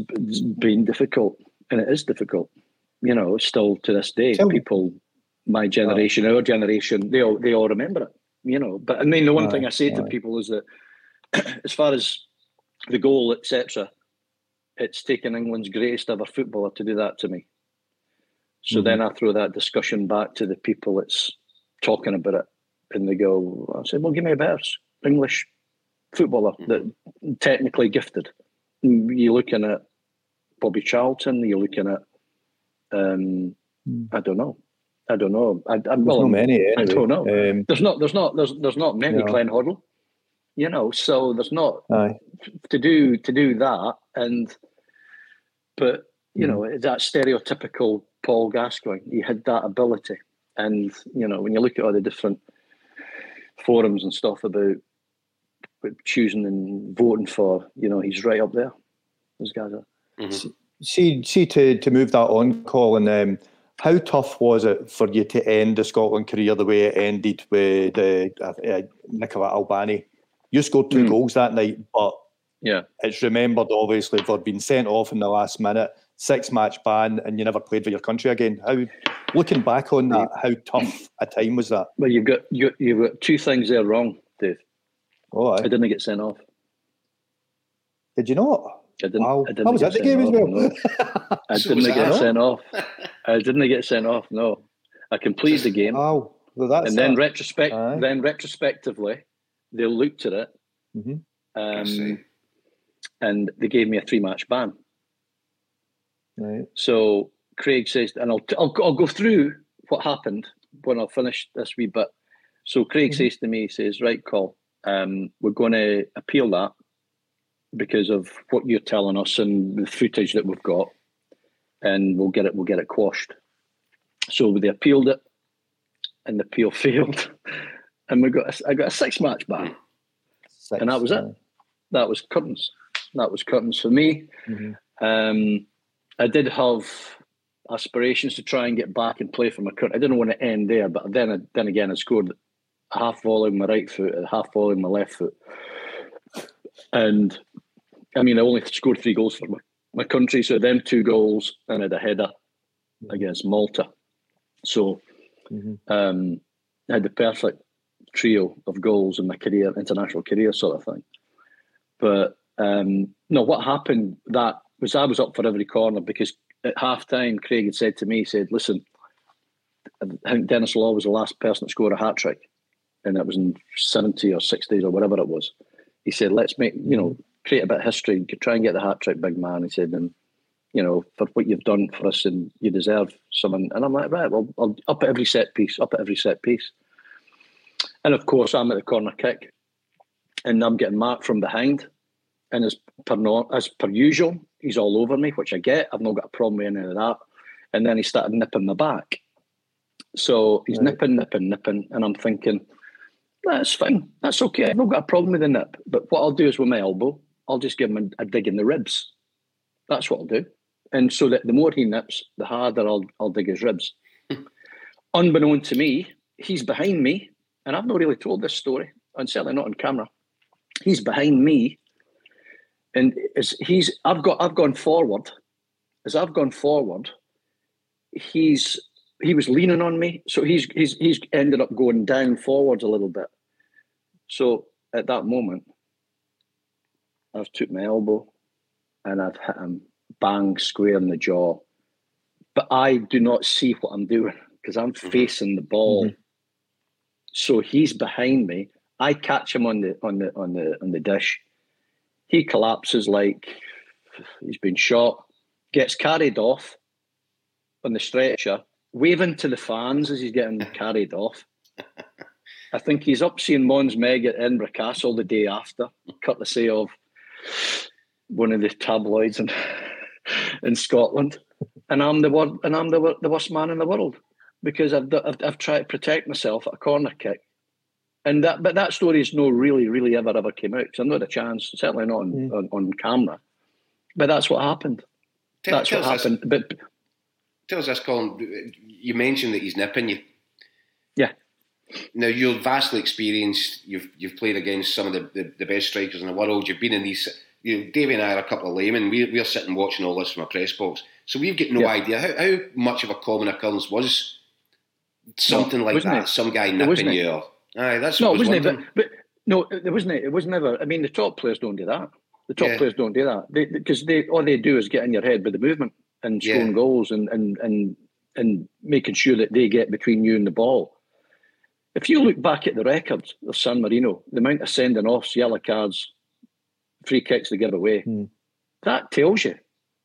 been difficult and it is difficult you know, still to this day, Tell people, my generation, oh. our generation, they all they all remember it. You know, but I mean, the one thing I say to people is that, [clears throat] as far as the goal, etc., it's taken England's greatest ever footballer to do that to me. So mm-hmm. then I throw that discussion back to the people that's talking about it, and they go, "I said, well, give me a better English footballer mm-hmm. that technically gifted." You're looking at Bobby Charlton. You're looking at um, mm. I don't know. I don't know. I, I, well, not many. Anyway. I don't know. Um, there's not. There's not. There's there's not many no. Glenn Hoddle. You know, so there's not Aye. to do to do that. And but you mm. know that stereotypical Paul Gascoigne. He had that ability, and you know when you look at all the different forums and stuff about choosing and voting for, you know, he's right up there. Those guys are. Mm-hmm see, see to, to move that on, Colin. Um, how tough was it for you to end the Scotland career the way it ended with uh, uh, Nicola Albani? You scored two mm. goals that night, but yeah, it's remembered obviously for being sent off in the last minute, six match ban, and you never played for your country again. How, looking back on that, how tough a time was that? Well, you've got you, you've got two things there wrong, Dave. Oh, I didn't get sent off. Did you not? I didn't. Wow. I didn't How was that the game as well? No. [laughs] I so didn't get sent off. I didn't get sent off. No, I completed the game. Oh, well, and then retrospect. Aye. Then retrospectively, they looked at it, mm-hmm. um, and they gave me a three-match ban. Right. So Craig says, and I'll, I'll I'll go through what happened when I'll finish this wee bit. So Craig mm-hmm. says to me, he says, "Right, call. Um, we're going to appeal that." because of what you're telling us and the footage that we've got, and we'll get it. We'll get it quashed. So they appealed it, and the appeal [laughs] failed, and we got. A, I got a six match ban, six, and that was it. That was curtains. That was curtains for me. Mm-hmm. Um, I did have aspirations to try and get back and play for my country. I didn't want to end there, but then, then again, I scored half volley with my right foot, a half volley with my left foot, and I mean, I only scored three goals for my, my country, so them two goals and I had a header against Malta. So mm-hmm. um, I had the perfect trio of goals in my career, international career sort of thing. But um, no, what happened that was I was up for every corner because at half time, Craig had said to me, he said, listen, I think Denis Law was the last person to score a hat trick, and that was in 70 or 60s or whatever it was. He said, let's make, you know, create a bit of history, try and get the hat trick, big man. He said, and you know, for what you've done for us, and you deserve someone. And I'm like, right, well, I'll up at every set piece, up at every set piece. And of course, I'm at the corner kick, and I'm getting marked from behind, and as per as per usual, he's all over me, which I get. I've not got a problem with any of that. And then he started nipping my back. So he's right. nipping, nipping, nipping, and I'm thinking, that's fine. That's okay. I've not got a problem with the nip. But what I'll do is with my elbow, I'll just give him a, a dig in the ribs. That's what I'll do. And so that the more he nips, the harder I'll I'll dig his ribs. [laughs] Unbeknown to me, he's behind me, and I've not really told this story, and certainly not on camera. He's behind me, and as he's I've got I've gone forward. As I've gone forward, he's he was leaning on me, so he's he's he's ended up going down forwards a little bit. So at that moment, I've took my elbow and I've hit him bang square in the jaw. But I do not see what I'm doing because I'm mm-hmm. facing the ball. Mm-hmm. So he's behind me. I catch him on the on the on the on the dish. He collapses like he's been shot, gets carried off on the stretcher, waving to the fans as he's getting [laughs] carried off. I think he's up seeing Mons Meg at Edinburgh Castle the day after, courtesy of one of the tabloids in, in Scotland. And I'm the word, and I'm the, the worst man in the world because I've, I've, I've tried to protect myself at a corner kick. And that, but that story is no really, really ever, ever came out because I've not a chance, certainly not on, mm. on, on, camera. But that's what happened. Tell, that's tell what happened. This, but tell us this, Colin. You mentioned that he's nipping you. Yeah. Now you're vastly experienced. You've you've played against some of the, the, the best strikers in the world. You've been in these. You know, Davey and I are a couple of laymen. We're, we're sitting watching all this from a press box, so we've got no yeah. idea how, how much of a common occurrence was something no, like that. It? Some guy nipping you. Or, aye, that's no, wasn't it? But, but no, it wasn't. It, it was never. I mean, the top players don't do that. The top yeah. players don't do that because they, they all they do is get in your head with the movement and scoring yeah. goals and and and and making sure that they get between you and the ball. If you look back at the records of San Marino, the amount of sending offs, yellow cards, free kicks they give away, mm. that tells you.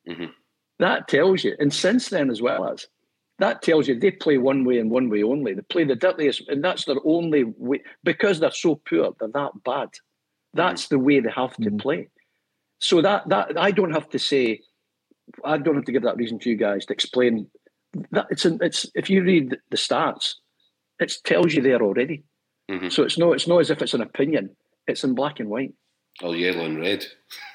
Mm-hmm. That tells you. And since then, as well as that tells you they play one way and one way only. They play the dirtiest, and that's their only way because they're so poor. They're that bad. That's mm-hmm. the way they have to mm-hmm. play. So that that I don't have to say. I don't have to give that reason to you guys to explain that it's an, it's if you read the stats, it tells you there already. Mm-hmm. So it's no it's not as if it's an opinion. It's in black and white. Oh, yellow and red.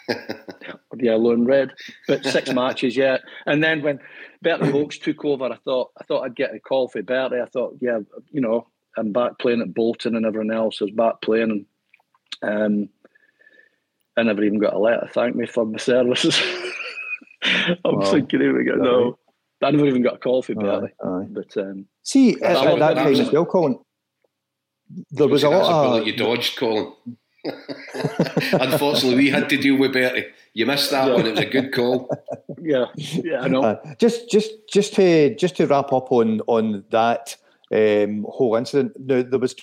[laughs] yellow and red. But six [laughs] matches, yeah. And then when Berti Vogts took over, I thought I thought I'd get a call for Berti. I thought, yeah, you know, I'm back playing at Bolton and everyone else is back playing. And, um, I never even got a letter thank me for my services. [laughs] I'm thinking, here we go. No, I never even got a call for Berti. But um, see, at, at that time as well, Colin, there was a lot of you dodged, Colin. [laughs] Unfortunately, we had to deal with Berti. You missed that yeah. one. It was a good call. [laughs] Yeah, yeah, I know. Uh, just, just, just to just to wrap up on on that um, whole incident. Now, there was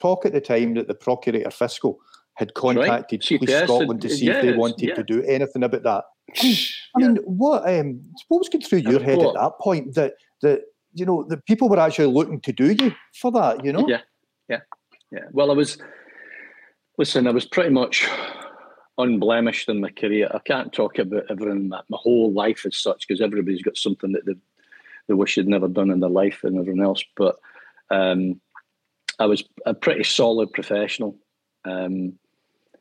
talk at the time that the Procurator Fiscal had contacted right. Police Scotland to see if they wanted yeah. to do anything about that. I mean, I mean what um, what was going through your head what? at that point that that you know the people were actually looking to do you for that? You know? Yeah, yeah, yeah. Well, I was. Listen, I was pretty much unblemished in my career. I can't talk about everything, my, my whole life as such, because everybody's got something that they they wish they'd never done in their life and everything else. But um, I was a pretty solid professional. Um,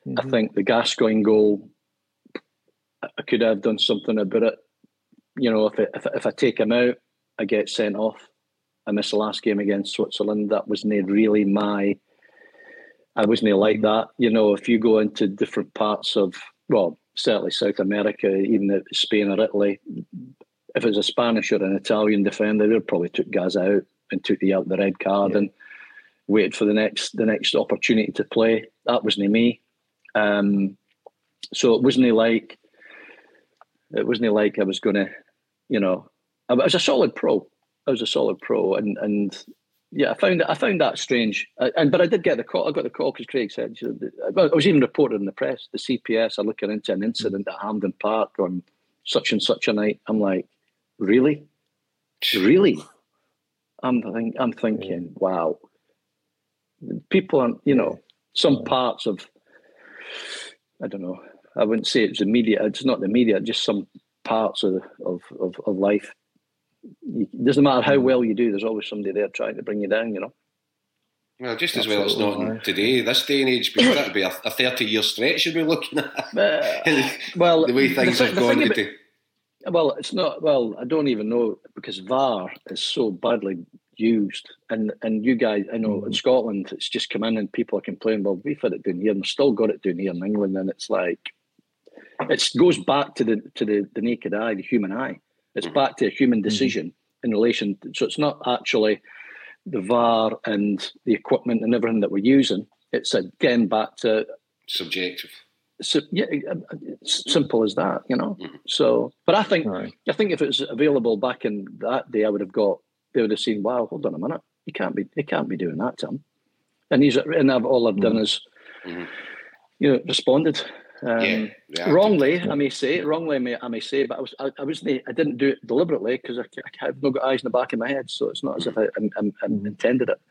mm-hmm. I think the Gascoigne goal I could have done something about it. You know, if it, if if I take him out, I get sent off. I miss the last game against Switzerland. That wasn't really my. I wasn't like that. You know, if you go into different parts of well, certainly South America, even Spain or Italy, if it's a Spanish or an Italian defender, they probably took guys out and took the out the red card yeah. and waited for the next the next opportunity to play. That wasn't me. Um, so it wasn't like it wasn't like I was going to, you know, I was a solid pro. I was a solid pro, and and yeah, I found I found that strange. I, and but I did get the call. I got the call because Craig said I was even reported in the press. The CPS are looking into an incident at Hampden Park on such and such a night. I'm like, really, really. I'm think, I'm thinking, mm. wow. People are, you know, some parts of I don't know. I wouldn't say it's the media. It's not the media. Just some parts of of of, of life. It doesn't matter how well you do. There's always somebody there trying to bring you down. You know. Well, just as well it's not today, this day and age, because [coughs] that'd be a, a 30 year stretch you'd be looking at. Uh, [laughs] well, [laughs] the way things the, have the gone today. Well, it's not. Well, I don't even know because VAR is so badly used, and and you guys, I know mm. in Scotland, it's just come in and people are complaining. Well, we've had it down here, and we've still got it down here in England, and it's like it goes back to the to the, the naked eye, the human eye. It's mm. back to a human mm-hmm. decision mm. in relation. To, so it's not actually the VAR and the equipment and everything that we're using. It's again back to subjective. So, yeah, uh, uh, simple as that, you know. Mm-hmm. So, but I think right. I think if it was available back in that day, I would have got. They would have seen. Wow, hold on a minute. He can't be. He can't be doing that to him. And he's and I've, all I've done mm-hmm. is, mm-hmm. you know, responded. Um, yeah, yeah, wrongly, I, I may say wrongly. I may, I may say, but I was, I, I was, I didn't do it deliberately because I, I have not got eyes in the back of my head, so it's not as if I, I, I mm-hmm. intended it.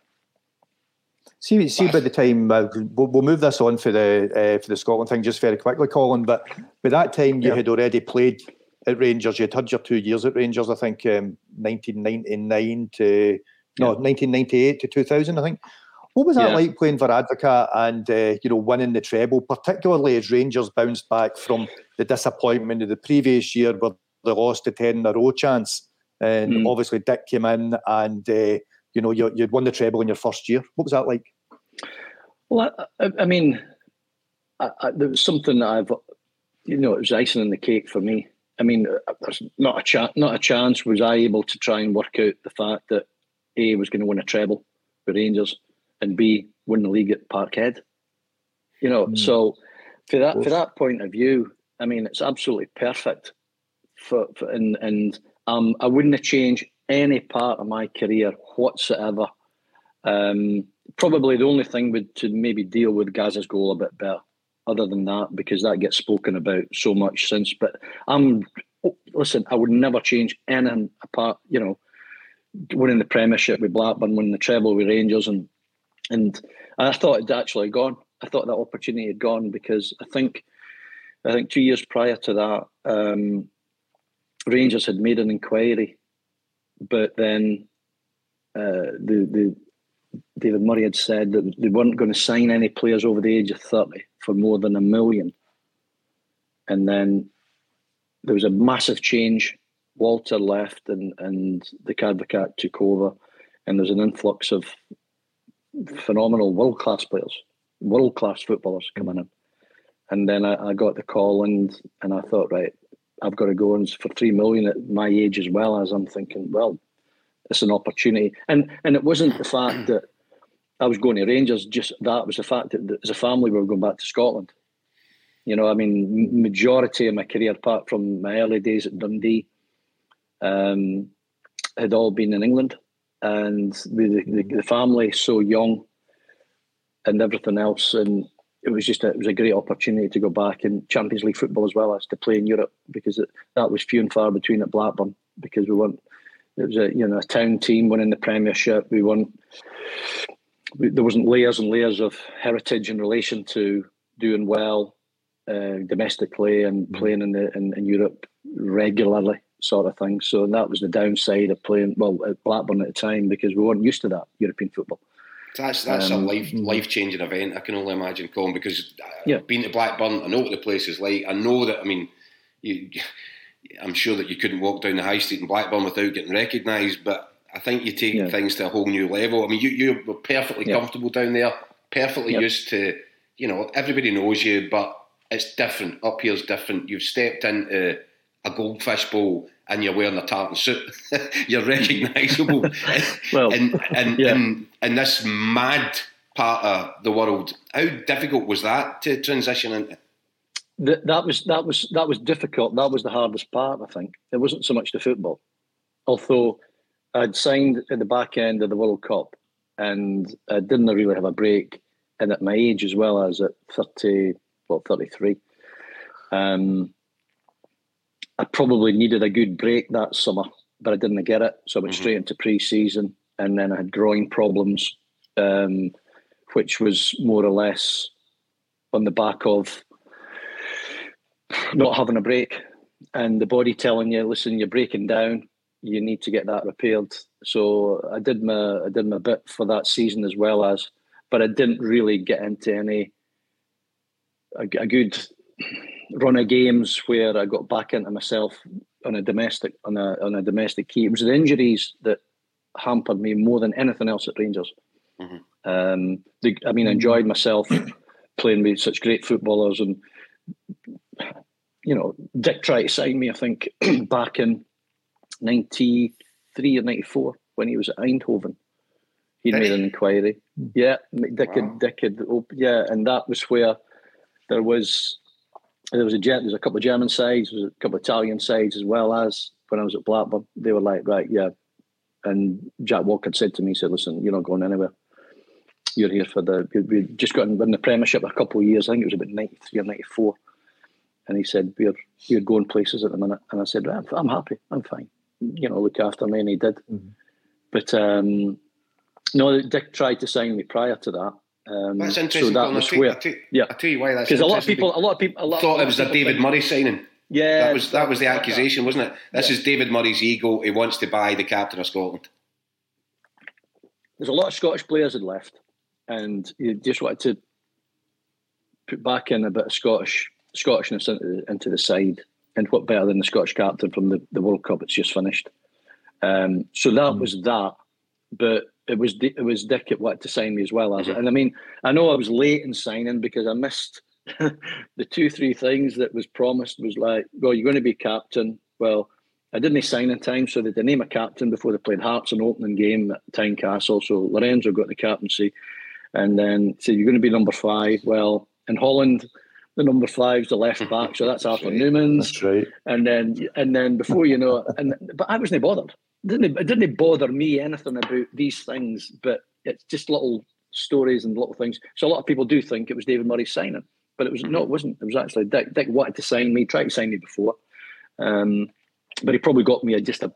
See, see, by the time uh, we'll, we'll, move this on for the uh, for the Scotland thing just very quickly, Colin. But by that time, you yeah. had already played at Rangers. You had had your two years at Rangers, I think, um, 1999 to no, 1998 to 2000, I think. What was that yeah. like playing for Advocaat and uh, you know winning the treble, particularly as Rangers bounced back from the disappointment of the previous year where they lost the ten in a row chance, and mm. obviously Dick came in and uh, you know, you, would won the treble in your first year. What was that like? Well, I, I mean, I, I, there was something that I've, you know, it was icing on the cake for me. I mean, uh, there's not a chance. Not a chance was I able to try and work out the fact that A was going to win a treble for Rangers, and B win the league at Parkhead. You know, mm. so for that for that point of view, I mean, it's absolutely perfect. For, for and and um, I wouldn't have changed any part of my career whatsoever. Um, probably the only thing would to maybe deal with Gazza's goal a bit better. Other than that, because that gets spoken about so much since. But I'm listen. I would never change anything apart. You know, winning the Premiership with Blackburn, winning the treble with Rangers, and and I thought it'd actually gone. I thought that opportunity had gone because I think I think two years prior to that, um, Rangers had made an inquiry but then uh, the the David Murray had said that they weren't going to sign any players over the age of thirty for more than a million, and then there was a massive change. Walter left, and and the Advocaat took over, and there's an influx of phenomenal world class players, world class footballers coming in. And then I, I, got the call, and and I thought, right, I've got to go and for three million at my age as well as I'm thinking, well, it's an opportunity. And and it wasn't the fact [clears throat] that I was going to Rangers, just that was the fact that as a family we were going back to Scotland. You know, I mean, majority of my career, apart from my early days at Dundee, um, had all been in England, and the, the, the family so young, and everything else, and it was just a, it was a great opportunity to go back in Champions League football as well as to play in Europe because it, that was few and far between at Blackburn because we weren't it was a you know a town team winning the Premiership we won we, there wasn't layers and layers of heritage in relation to doing well uh, domestically and mm. playing in the in, in, Europe regularly sort of thing so that was the downside of playing well at Blackburn at the time because we weren't used to that European football that's that's um, a life mm. life changing event. I can only imagine, Colin, because yeah. I've been to Blackburn. I know what the place is like. I know that. I mean, you, [laughs] I'm sure that you couldn't walk down the high street in Blackburn without getting recognised. But I think you take yeah. things to a whole new level. I mean, you you were perfectly yeah. comfortable down there, perfectly used to. You know, everybody knows you, but it's different. Up here's different. You've stepped into a goldfish bowl and you're wearing a tartan suit, [laughs] you're recognisable. [laughs] well, in, in, yeah. this mad part of the world, how difficult was that to transition into? that was that was that was difficult. That was the hardest part. I think it wasn't so much the football, although I'd signed at the back end of the World Cup, and I didn't really have a break. And at my age as well as at thirty, well, thirty three, um, I probably needed a good break that summer, but I didn't get it. So I went mm-hmm. straight into pre season and then I had groin problems, um, which was more or less on the back of not having a break, and the body telling you, "Listen, you're breaking down. You need to get that repaired." So I did my I did my bit for that season as well as, but I didn't really get into any a, a good run of games where I got back into myself on a domestic on a on a domestic key. It was the injuries that hampered me more than anything else at Rangers. Mm-hmm. Um, the, I mean, I enjoyed myself [clears throat] playing with such great footballers, and you know, Dick tried to sign me. I think [clears throat] back in '93 or '94 when he was at Eindhoven. He made an inquiry. Yeah, Dick wow. had, Dick had, yeah, and that was where there was there was a there's a couple of German sides, there was a couple of Italian sides as well as when I was at Blackburn. They were like, right, yeah. And Jack Walker said to me, he said, listen, you're not going anywhere. You're here for the we just got in the Premiership a couple of years. I think it was about ninety three or ninety four. And he said, We're you're going places at the minute. And I said, I'm, I'm happy, I'm fine. You know, look after me and he did. Mm-hmm. But um no, Dick tried to sign me prior to that. Um, that's interesting. So that was where, I yeah, I tell you why that's because a lot of people, a lot of people, a lot thought it was a David Murray signing. Yeah, that was that was the accusation, wasn't it? This yeah. is David Murray's ego. He wants to buy the captain of Scotland. There's a lot of Scottish players had left, and you just wanted to put back in a bit of Scottish Scottishness into, into the side. And what better than the Scottish captain from the, the World Cup? It's just finished. Um, so that mm. was that. But it was it was Dick that wanted to sign me as well as it. Mm-hmm. And I mean, I know I was late in signing because I missed [laughs] the two three things that was promised. Was like, well, you're going to be captain. Well, I didn't sign in time, so they didn't name a captain before they played Hearts an opening game at Tynecastle. So Lorenzo got the captaincy, and then said you're going to be number five. Well, in Holland, the number five's the left back, so that's [laughs] Arthur Numan's. That's right. And then and then before you know, it, and but I wasn't bothered didn't it didn't bother me anything about these things, but it's just little stories and little things. So a lot of people do think it was David Murray signing, but it was no, it wasn't. It was actually Dick. Dick wanted to sign me, tried to sign me before, um, but he probably got me just a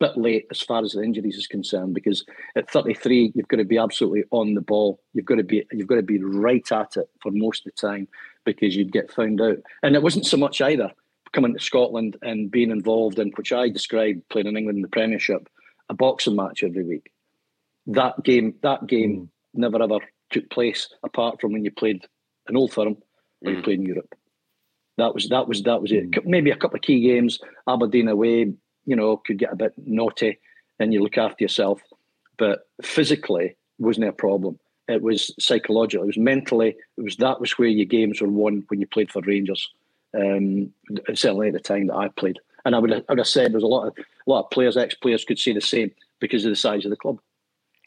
bit late as far as the injuries is concerned. Because at 33, you've got to be absolutely on the ball. You've got to be you've got to be right at it for most of the time because you'd get found out. And it wasn't so much either coming to Scotland and being involved in which I described playing in England in the Premiership, a boxing match every week. That game, that game mm. never ever took place apart from when you played an Old Firm or mm. you played in Europe. That was that was that was it. Mm. Maybe a couple of key games, Aberdeen away, you know, could get a bit naughty, and you look after yourself. But physically wasn't a problem. It was psychological. It was mentally. It was that was where your games were won when you played for Rangers um, certainly at the time that I played. And I would have, I would have said there's a lot of a lot of players, ex players, could say the same because of the size of the club.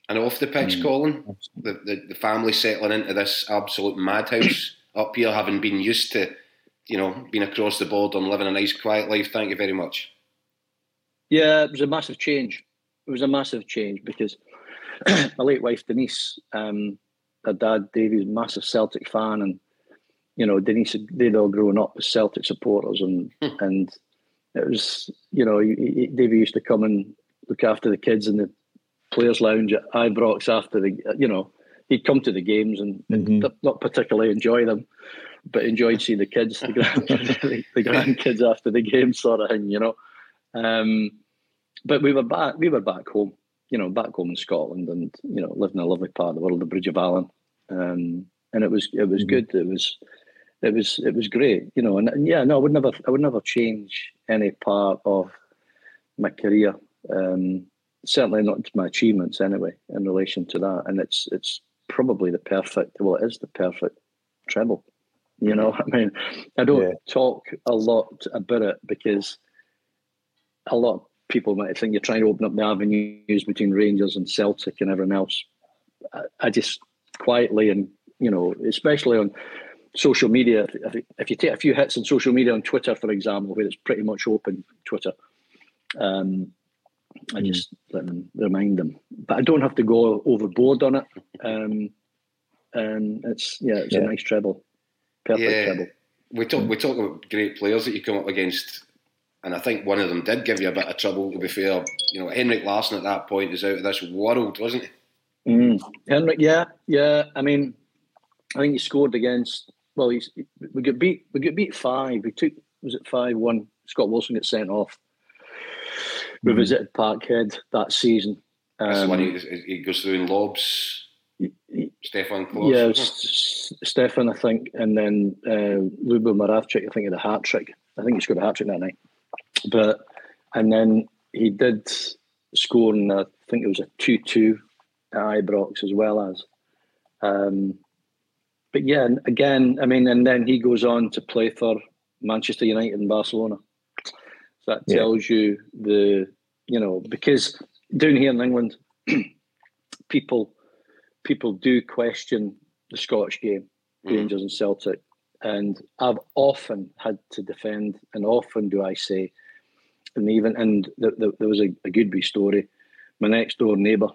And off the pitch, mm. Colin, the, the, the family settling into this absolute madhouse up here, having been used to, you know, being across the board and living a nice, quiet life. Thank you very much. Yeah, it was a massive change. It was a massive change because [clears throat] my late wife Denise, um, her dad Davey's massive Celtic fan, and you know, Denise, they'd all grown up as Celtic supporters, and hmm. and it was, you know, Davy used to come and look after the kids in the players' lounge at Ibrox after the, you know, he'd come to the games and, mm-hmm. not particularly enjoy them, but enjoyed seeing the kids, the, grand, [laughs] the, the grandkids after the game, sort of thing, you know. Um, but we were back, we were back home, you know, back home in Scotland, and you know, living in a lovely part of the world, the Bridge of Allan, um, and it was it was mm-hmm. good. It was it was it was great, you know. And, and, yeah, no, I would never I would never change any part of my career. Um, certainly not my achievements anyway in relation to that. And it's it's probably the perfect well, it is the perfect treble. You know, [laughs] I mean, I don't yeah. talk a lot about it because a lot of people might think you're trying to open up the avenues between Rangers and Celtic and everyone else. I, I just quietly and you know, especially on social media, if, if, you take a few hits on social media on Twitter, for example, where it's pretty much open Twitter, um, I hmm. just let them remind them. But I don't have to go overboard on it. [laughs] Um, and it's yeah, it's yeah. a nice treble, perfect yeah. treble. We talk we talk about great players that you come up against, and I think one of them did give you a bit of trouble. To be fair, you know, Henrik Larsson at that point is out of this world, wasn't he? Mm. Henrik, yeah, yeah. I mean, I think he scored against well, he's, we got beat. We got beat five. We took Was it five one? Scott Wilson gets sent off. We mm-hmm. visited Parkhead that season. Um, when he, he, goes through in lobs. Stefan. Yeah, S- Stefan, I think, and then uh, Lubo Moravcik, I think, had a hat trick. I think he scored a hat trick that night. But and then he did score, and I think it was a two-two at Ibrox as well as. Um, but yeah, again, I mean, and then he goes on to play for Manchester United and Barcelona. So that tells yeah. you the, you know, because down here in England, [clears throat] people people do question the Scottish game, mm. Rangers and Celtic, and I've often had to defend, and often do I say, and even and the, the, there was a, a Goodby story. My next door neighbour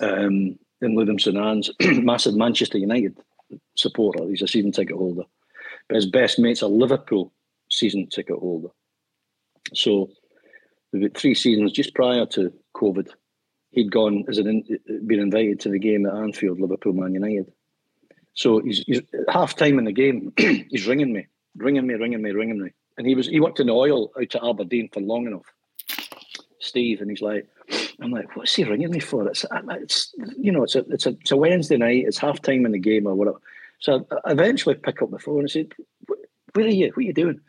um, in Lytham St Anne's, [clears throat] massive Manchester United supporter. He's a season ticket holder, but his best mate's a Liverpool season ticket holder. So, about three seasons just prior to COVID, he'd gone as an been invited to the game at Anfield, Liverpool Man United. So he's, he's half time in the game. [clears throat] he's ringing me, ringing me, ringing me, ringing me, and he was he worked in oil out at Aberdeen for long enough. Steve, and he's like, I'm like, what's he ringing me for? It's, it's you know, it's a, it's a, it's a Wednesday night. It's half time in the game or whatever. So I eventually pick up the phone and said, "Where are you? What are you doing?"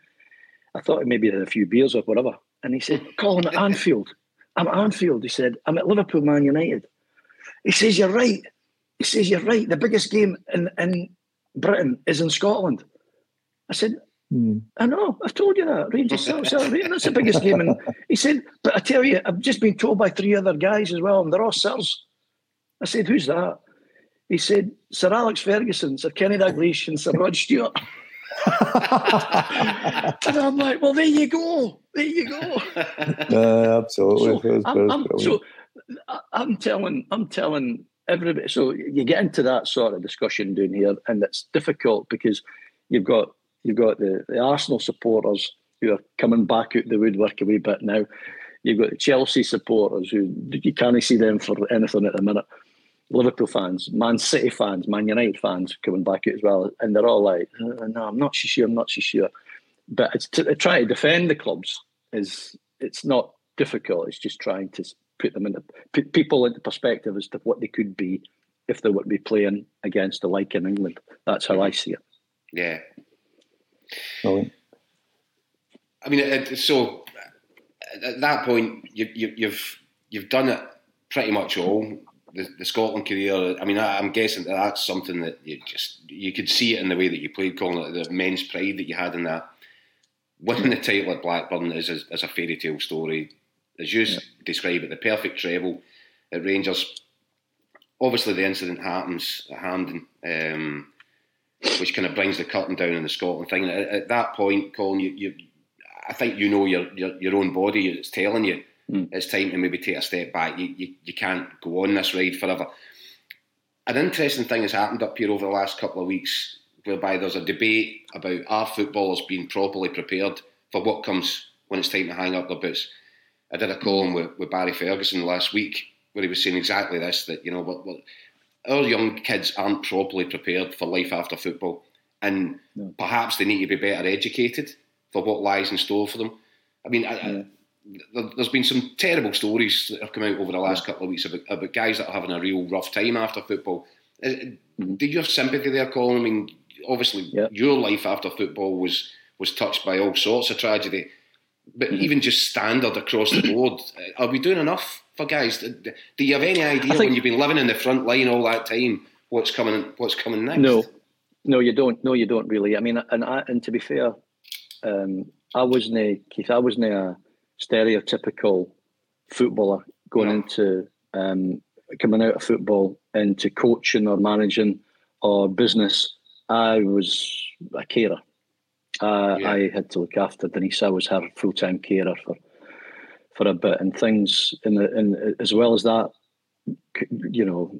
I thought maybe had a few beers or whatever. And he said, "Call him at Anfield." I'm at Anfield. He said, "I'm at Liverpool, Man United." He says, "You're right." He says, "You're right. The biggest game in in Britain is in Scotland." I said, Mm. I know, I've told you that. Rangers [laughs] celebrating, that's the biggest game. And [laughs] he said, but I tell you, I've just been told by three other guys as well, and they're all sirs. I said, who's that? He said, Sir Alex Ferguson, Sir Kenny Dalglish, and Sir Rod Stewart. [laughs] and I'm like, well, there you go. There you go. Uh, absolutely. So, I'm, I'm, so I'm telling, I'm telling everybody. So you get into that sort of discussion down here, and it's difficult because you've got You've got the, the Arsenal supporters who are coming back out the woodwork a wee bit now. You've got the Chelsea supporters who you can't see them for anything at the minute. Liverpool fans, Man City fans, Man United fans coming back out as well, and they're all like, uh, "No, I'm not so sure. I'm not so sure." But it's to, to try to defend the clubs is it's not difficult. It's just trying to put them into put people into perspective as to what they could be if they would be playing against the like in England. That's how I see it. Yeah, Brilliant. I mean, so at that point, you, you, you've you've done it pretty much all. The, the, Scotland career. I mean, I, am guessing that that's something that you just you could see it in the way that you played, Colin. The immense pride that you had in that. Winning the title at Blackburn is a, is a fairy tale story, as you yeah. describe it. The perfect treble at Rangers. Obviously, the incident happens at Hampden. Um, which kind of brings the curtain down in the Scotland thing. At, at that point, Colin, you, you, I think you know your, your, your own body is telling you mm. it's time to maybe take a step back. You, you, you can't go on this ride forever. An interesting thing has happened up here over the last couple of weeks, whereby there's a debate about our footballers being properly prepared for what comes when it's time to hang up their boots. I did a column with, with Barry Ferguson last week where he was saying exactly this that, you know, what, what our young kids aren't properly prepared for life after football, and no. perhaps they need to be better educated for what lies in store for them. I mean, yeah. I, there's been some terrible stories that have come out over the last couple of weeks about, about, guys that are having a real rough time after football. Mm-hmm. Do you have sympathy there, Colin? I mean, obviously, your life after football was was touched by all sorts of tragedy, but mm-hmm. even just standard across the board, are we doing enough for guys? Do you have any idea think, when you've been living in the front line all that time what's coming? What's coming next? No, no, you don't. No, you don't really. I mean, and I, and to be fair, um, I wasn't Keith. I wasn't a stereotypical footballer going no. into um, coming out of football into coaching or managing or business. I was a carer. Uh, yeah. I had to look after Denise. I was her full time carer for for a bit, and things in the in as well as that, you know,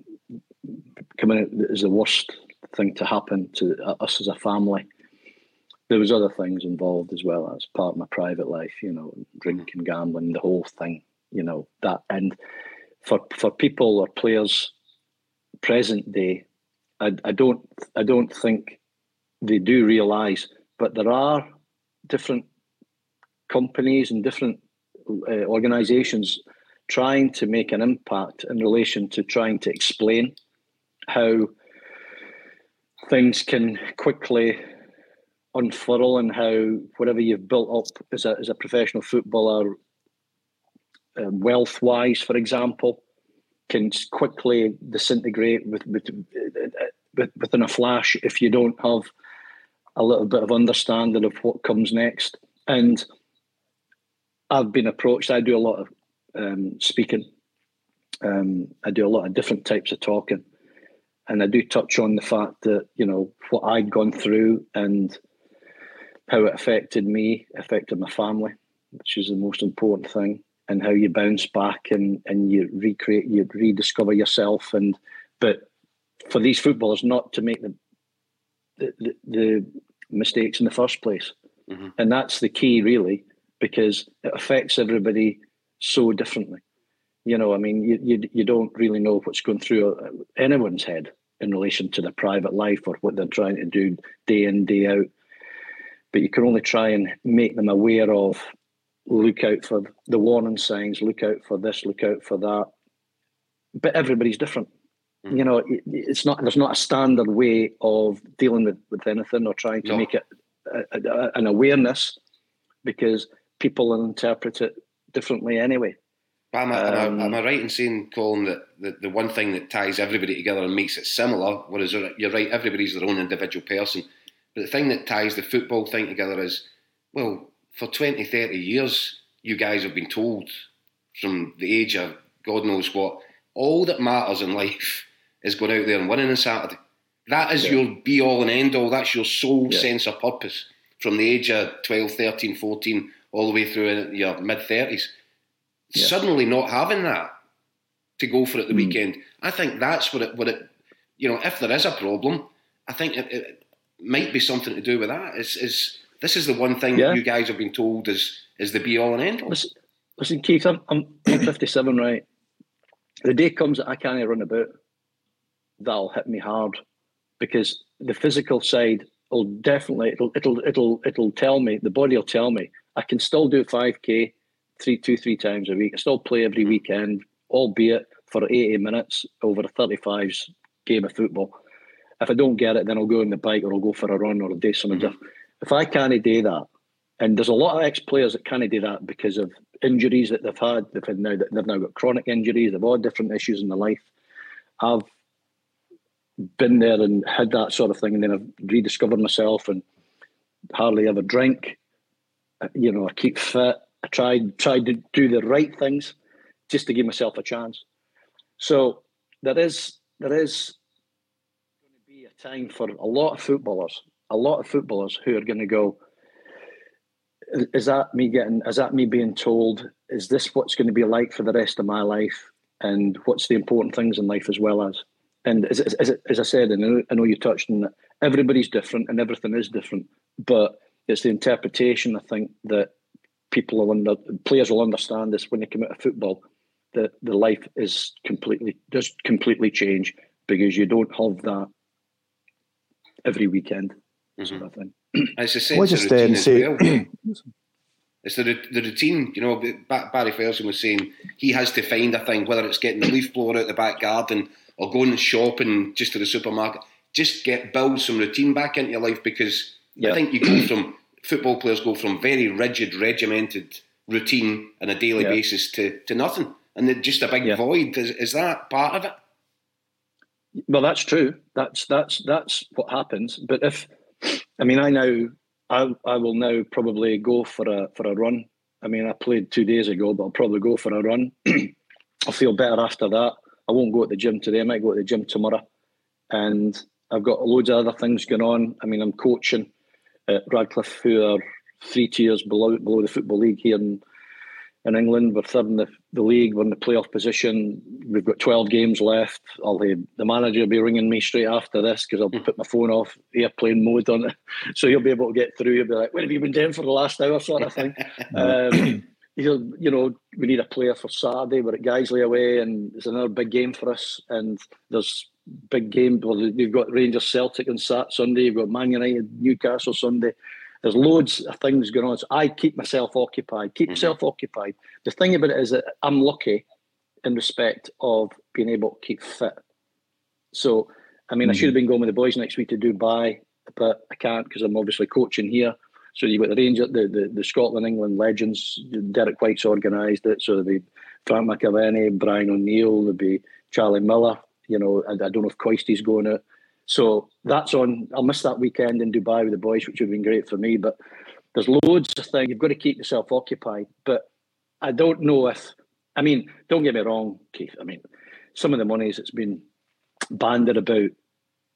coming out is the worst thing to happen to uh, us as a family. There was other things involved as well as part of my private life, you know, drinking, gambling, the whole thing, you know that. And for for people or players present day, I, I don't I don't think they do realise, but there are different companies and different uh, organizations trying to make an impact in relation to trying to explain how things can quickly unfurl and how whatever you've built up as a, as a professional footballer, uh, wealth wise, for example, can quickly disintegrate with, with, with, within a flash if you don't have a little bit of understanding of what comes next. And I've been approached. I do a lot of um, speaking. Um, I do a lot of different types of talking, and I do touch on the fact that you know what I'd gone through and how it affected me, affected my family, which is the most important thing, and how you bounce back and and you recreate, you rediscover yourself, and but for these footballers not to make the the, the, the mistakes in the first place, mm-hmm. and that's the key really because it affects everybody so differently. You know, I mean, you, you, you don't really know what's going through uh, anyone's head in relation to their private life or what they're trying to do day in, day out. But you can only try and make them aware of look out for the warning signs, look out for this, look out for that. But everybody's different. Mm. You know, it, it's not there's not a standard way of dealing with, with anything or trying to no. make it a, a, an awareness because people will interpret it differently anyway. Am I, um, am I, right in saying, Colin, that the, the one thing that ties everybody together and makes it similar, whereas you're right, everybody's their own individual person, but the thing that ties the football thing together is, well, for 20, 30 years, you guys have been told from the age of God knows what, all that matters in life [laughs] is going out there and winning on Saturday. That is yeah. your be all and end all. That's your sole yeah. sense of purpose from the age of 12, 13, 14, all the way through in your mid 30s. Yeah. Suddenly not having that to go for it the mm. weekend, I think that's what it, what it, you know, if there is a problem, I think it, it might be something to do with that. Is, is this is the one thing yeah. that you guys have been told is is the be all and end all. Listen, listen Keith, I'm, I'm [clears throat] 57, right? The day comes that I can't run about, that'll hit me hard because the physical side will definitely it'll it'll it'll it'll tell me the body will tell me I can still do 5k three two three times a week. I still play every weekend, albeit for 80 minutes over a 35s game of football. If I don't get it, then I'll go on the bike or I'll go for a run or I'll do something mm-hmm. different. If I can't do that, and there's a lot of ex players that can't do that because of injuries that they've had. They've had now they've now got chronic injuries. They've all different issues in their life. I've been there and had that sort of thing, and then I've rediscovered myself and hardly ever drink. Uh, you know, I keep fit. I tried tried to do the right things just to give myself a chance. So there is there is going to be a time for a lot of footballers, a lot of footballers who are going to go. Is that me getting? Is that me being told? Is this what's going to be like for the rest of my life? And what's the important things in life as well as? And as, as, as I said, and I know you touched on it, everybody's different and everything is different. But it's the interpretation, I think, that people will under, players will understand this when they come out of football, that the life is completely, does completely change because you don't have that every weekend. Mm-hmm. Sort of thing. It's the same well, just, routine um, say, well. [clears throat] It's the, the routine, you know. Barry Ferguson was saying he has to find a thing, whether it's getting the leaf blower out the back garden or going shopping just to the supermarket. Just get build some routine back into your life because I think you go from football players go from very rigid, regimented routine on a daily basis to, to nothing, and just a big void. Is, is that part of it? Well, that's true. That's that's that's what happens. But if I mean, I now I I will now probably go for a for a run. I mean, I played two days ago, but I'll probably go for a run. [clears throat] I'll feel better after that. I won't go to the gym today. I might go to the gym tomorrow. And I've got loads of other things going on. I mean, I'm coaching at Radcliffe, who are three tiers below below the football league here in in England. We're third in the, the league. We're in the playoff position. We've got 12 games left. I'll have, the manager will be ringing me straight after this because I'll mm. put my phone off airplane mode on it. [laughs] So he'll be able to get through. He'll be like, "What have you been doing for the last hour?" sort of thing. [laughs] um, he'll, you know, we need a player for Saturday. We're at Guiseley away, and it's another big game for us. And there's big game. Well, you've got Rangers Celtic on Sat Sunday. You've got Man United Newcastle Sunday. there's loads of things going on. So I keep myself occupied. Keep mm-hmm. myself occupied. The thing about it is that I'm lucky in respect of being able to keep fit. So, I mean, mm-hmm. I should have been going with the boys next week to Dubai, but I can't because I'm obviously coaching here. So you've got the Ranger, the, the, the Scotland England legends. Derek Whyte's organised it. So there'll be Frank McAvennie, Brian O'Neil, there'll be Charlie Miller. You know, I, I don't know if Coisty's going out. So that's on. I'll miss that weekend in Dubai with the boys, which would have been great for me. But there's loads of things. You've got to keep yourself occupied. But I don't know if. I mean, don't get me wrong, Keith. I mean, some of the monies that's been banded about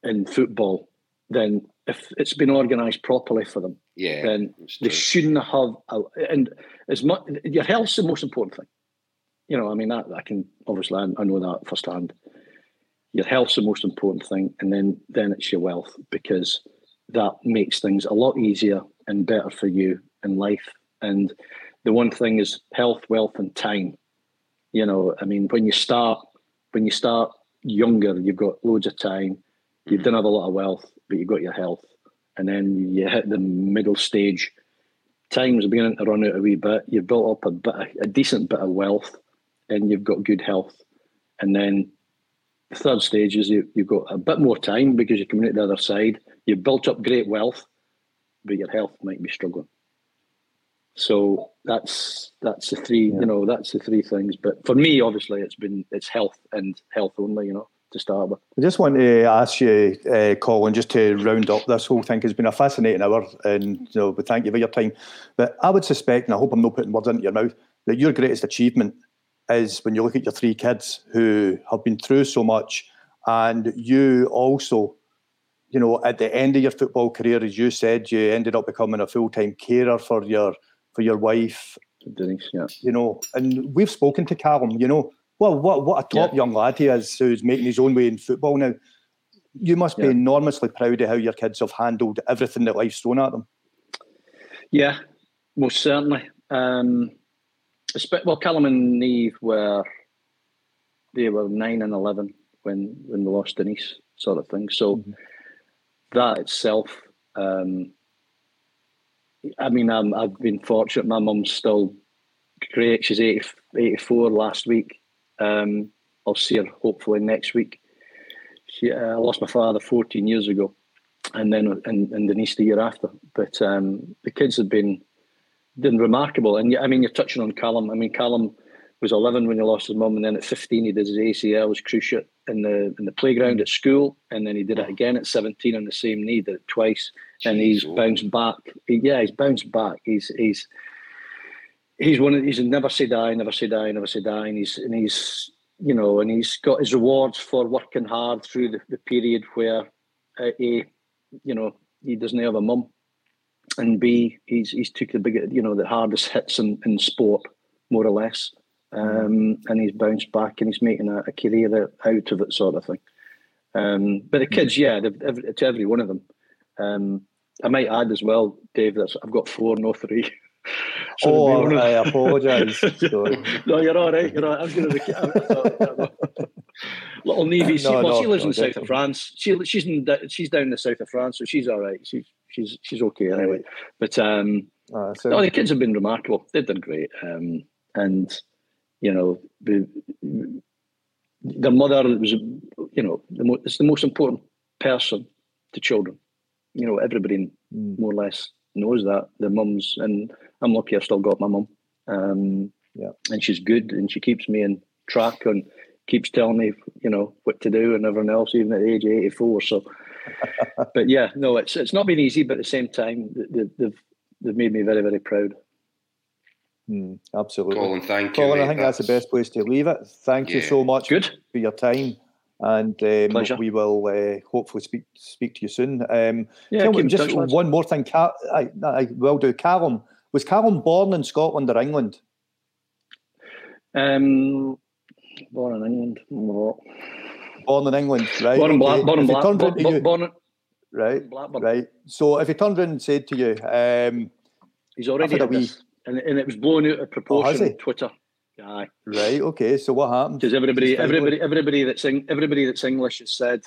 in football, then if it's been organised properly for them, yeah, then they shouldn't have. A, and as much your health's the most important thing. You know, I mean that I can obviously I, I know that firsthand your health's the most important thing, and then then it's your wealth because that makes things a lot easier and better for you in life. And the one thing is health, wealth, and time. You know, I mean, when you start when you start younger, you've got loads of time. You don't have a lot of wealth, but you've got your health. And then you hit the middle stage. Time's beginning to run out a wee bit. You've built up a bit, a decent bit of wealth, and you've got good health. And then the third stage is you, you've got a bit more time because you're coming out the other side. You've built up great wealth, but your health might be struggling. So that's that's the three, yeah. you know, that's the three things. But for me, obviously, it's been it's health and health only, you know, to start with. I just want to ask you, uh, Colin, just to round up this whole thing. It's been a fascinating hour, and you know, we thank you for your time. But I would suspect, and I hope I'm not putting words into your mouth, that your greatest achievement is when you look at your three kids who have been through so much, and you also, you know, at the end of your football career, as you said, you ended up becoming a full time carer for your for your wife. Denise, yeah. You know, and we've spoken to Callum. You know, well, what what a top yeah. young lad he is, who's making his own way in football now. You must be yeah. enormously proud of how your kids have handled everything that life's thrown at them. Yeah, most certainly. Um, well, Callum and Neve were they were nine and eleven when when we lost Denise, sort of thing. So mm-hmm. that itself, um, I mean, i have been fortunate. My mum's still great. She's 80, 84 last week. Um, I'll see her hopefully next week. She, uh, I lost my father 14 years ago, and then and, and Denise the year after. But um, the kids have been been remarkable. And I mean, you're touching on Callum. I mean, Callum was 11 when he lost his mum, and then at 15 he did his ACL, was cruciate in the in the playground at school, and then he did it again at 17 on the same knee, did it twice, Jeez, and he's bounced back. He, yeah, he's bounced back. He's he's he's one of he's never say die, never say die, never say die, and he's and he's you know, and he's got his rewards for working hard through the, the period where uh, a you know he doesn't have a mum and B, he's he's took the big, you know, the hardest hits in, in sport, more or less, um, and he's bounced back and he's making a, a, career out of it, sort of thing. Um, but the kids, yeah, every, to every one of them. Um, I might add as well, Dave, that I've got four, no three. [laughs] so oh, I apologise. [laughs] no, you're all right. You're all right. I was going [laughs] to. Little Nevy, no, well, no, she lives no, in the south of France. She, she's in, she's down in the south of France, so she's all right. She's she's she's okay anyway. But um, uh, so no, the kids have been remarkable. They've done great, um, and you know, the, the mother was, you know, the mo- it's the most important person to children. You know, everybody mm. more or less knows that. The mums, and I'm lucky I've still got my mum. Um, yeah, and she's good, and she keeps me in track and keeps telling me, you know, what to do and everything else, even at the age of 84. So [laughs] but yeah, no, it's it's not been easy, but at the same time, they, they've they've made me very very proud. Mm, absolutely, Colin. Thank you, Colin. I think that's, that's, the best place to leave it. Thank yeah. you so much. Good for your time, and um, we will uh, hopefully speak speak to you soon. Um, yeah, just touch, one more thing. Cal- I, I will do. Callum was Callum born in Scotland or England? Um, born in England born in England, right? Born in Black, born in Black, born, born, born in, right, Blackburn. right. So if he turned around and said to you, um, he's already had wee... and, and it was blown out of oh, proportion oh, on Twitter. Aye. Right. Okay. So what happened? Because everybody, everybody, everybody that's everybody that's English has said,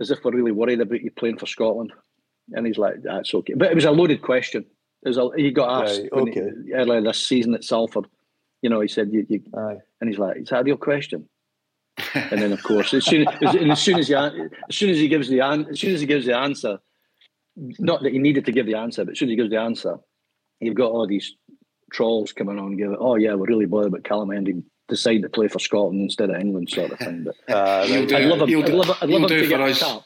as if we're really worried about you playing for Scotland. And he's like, "That's okay." But it was a loaded question. It was a, he got asked right, okay. he, earlier this season at Salford. You know, he said, "You,", you and he's like, "Is that a real question?" And then, of course, as soon as, as soon as he as soon as he gives the as soon as he gives the answer, not that he needed to give the answer, but as soon as he gives the answer, you've got all these trolls coming on and give it, oh yeah, we're really bothered about Callum Hendry decide to play for Scotland instead of England, sort of thing. But uh, I'd, love him, I'd love, I'd love him to get a cap.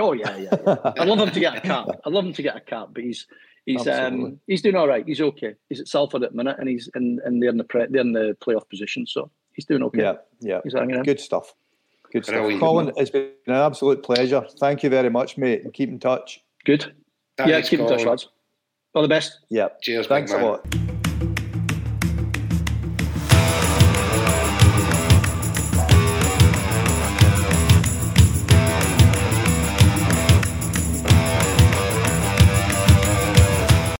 Oh yeah, yeah, yeah. I'd love him to get a cap. I'd love him to get a cap, but he's he's um, he's doing all right. He's okay. He's at Salford at the minute, and he's in and they're in the pre, they're in the playoff position, so he's doing okay. Yeah, yeah. He's hanging Good stuff. Good stuff. Colin, it's been an absolute pleasure. Thank you very much, mate. keep in touch. Good. Thanks, yeah, keep Colin. in touch, lads. All the best. Yeah. Cheers. Thanks a lot.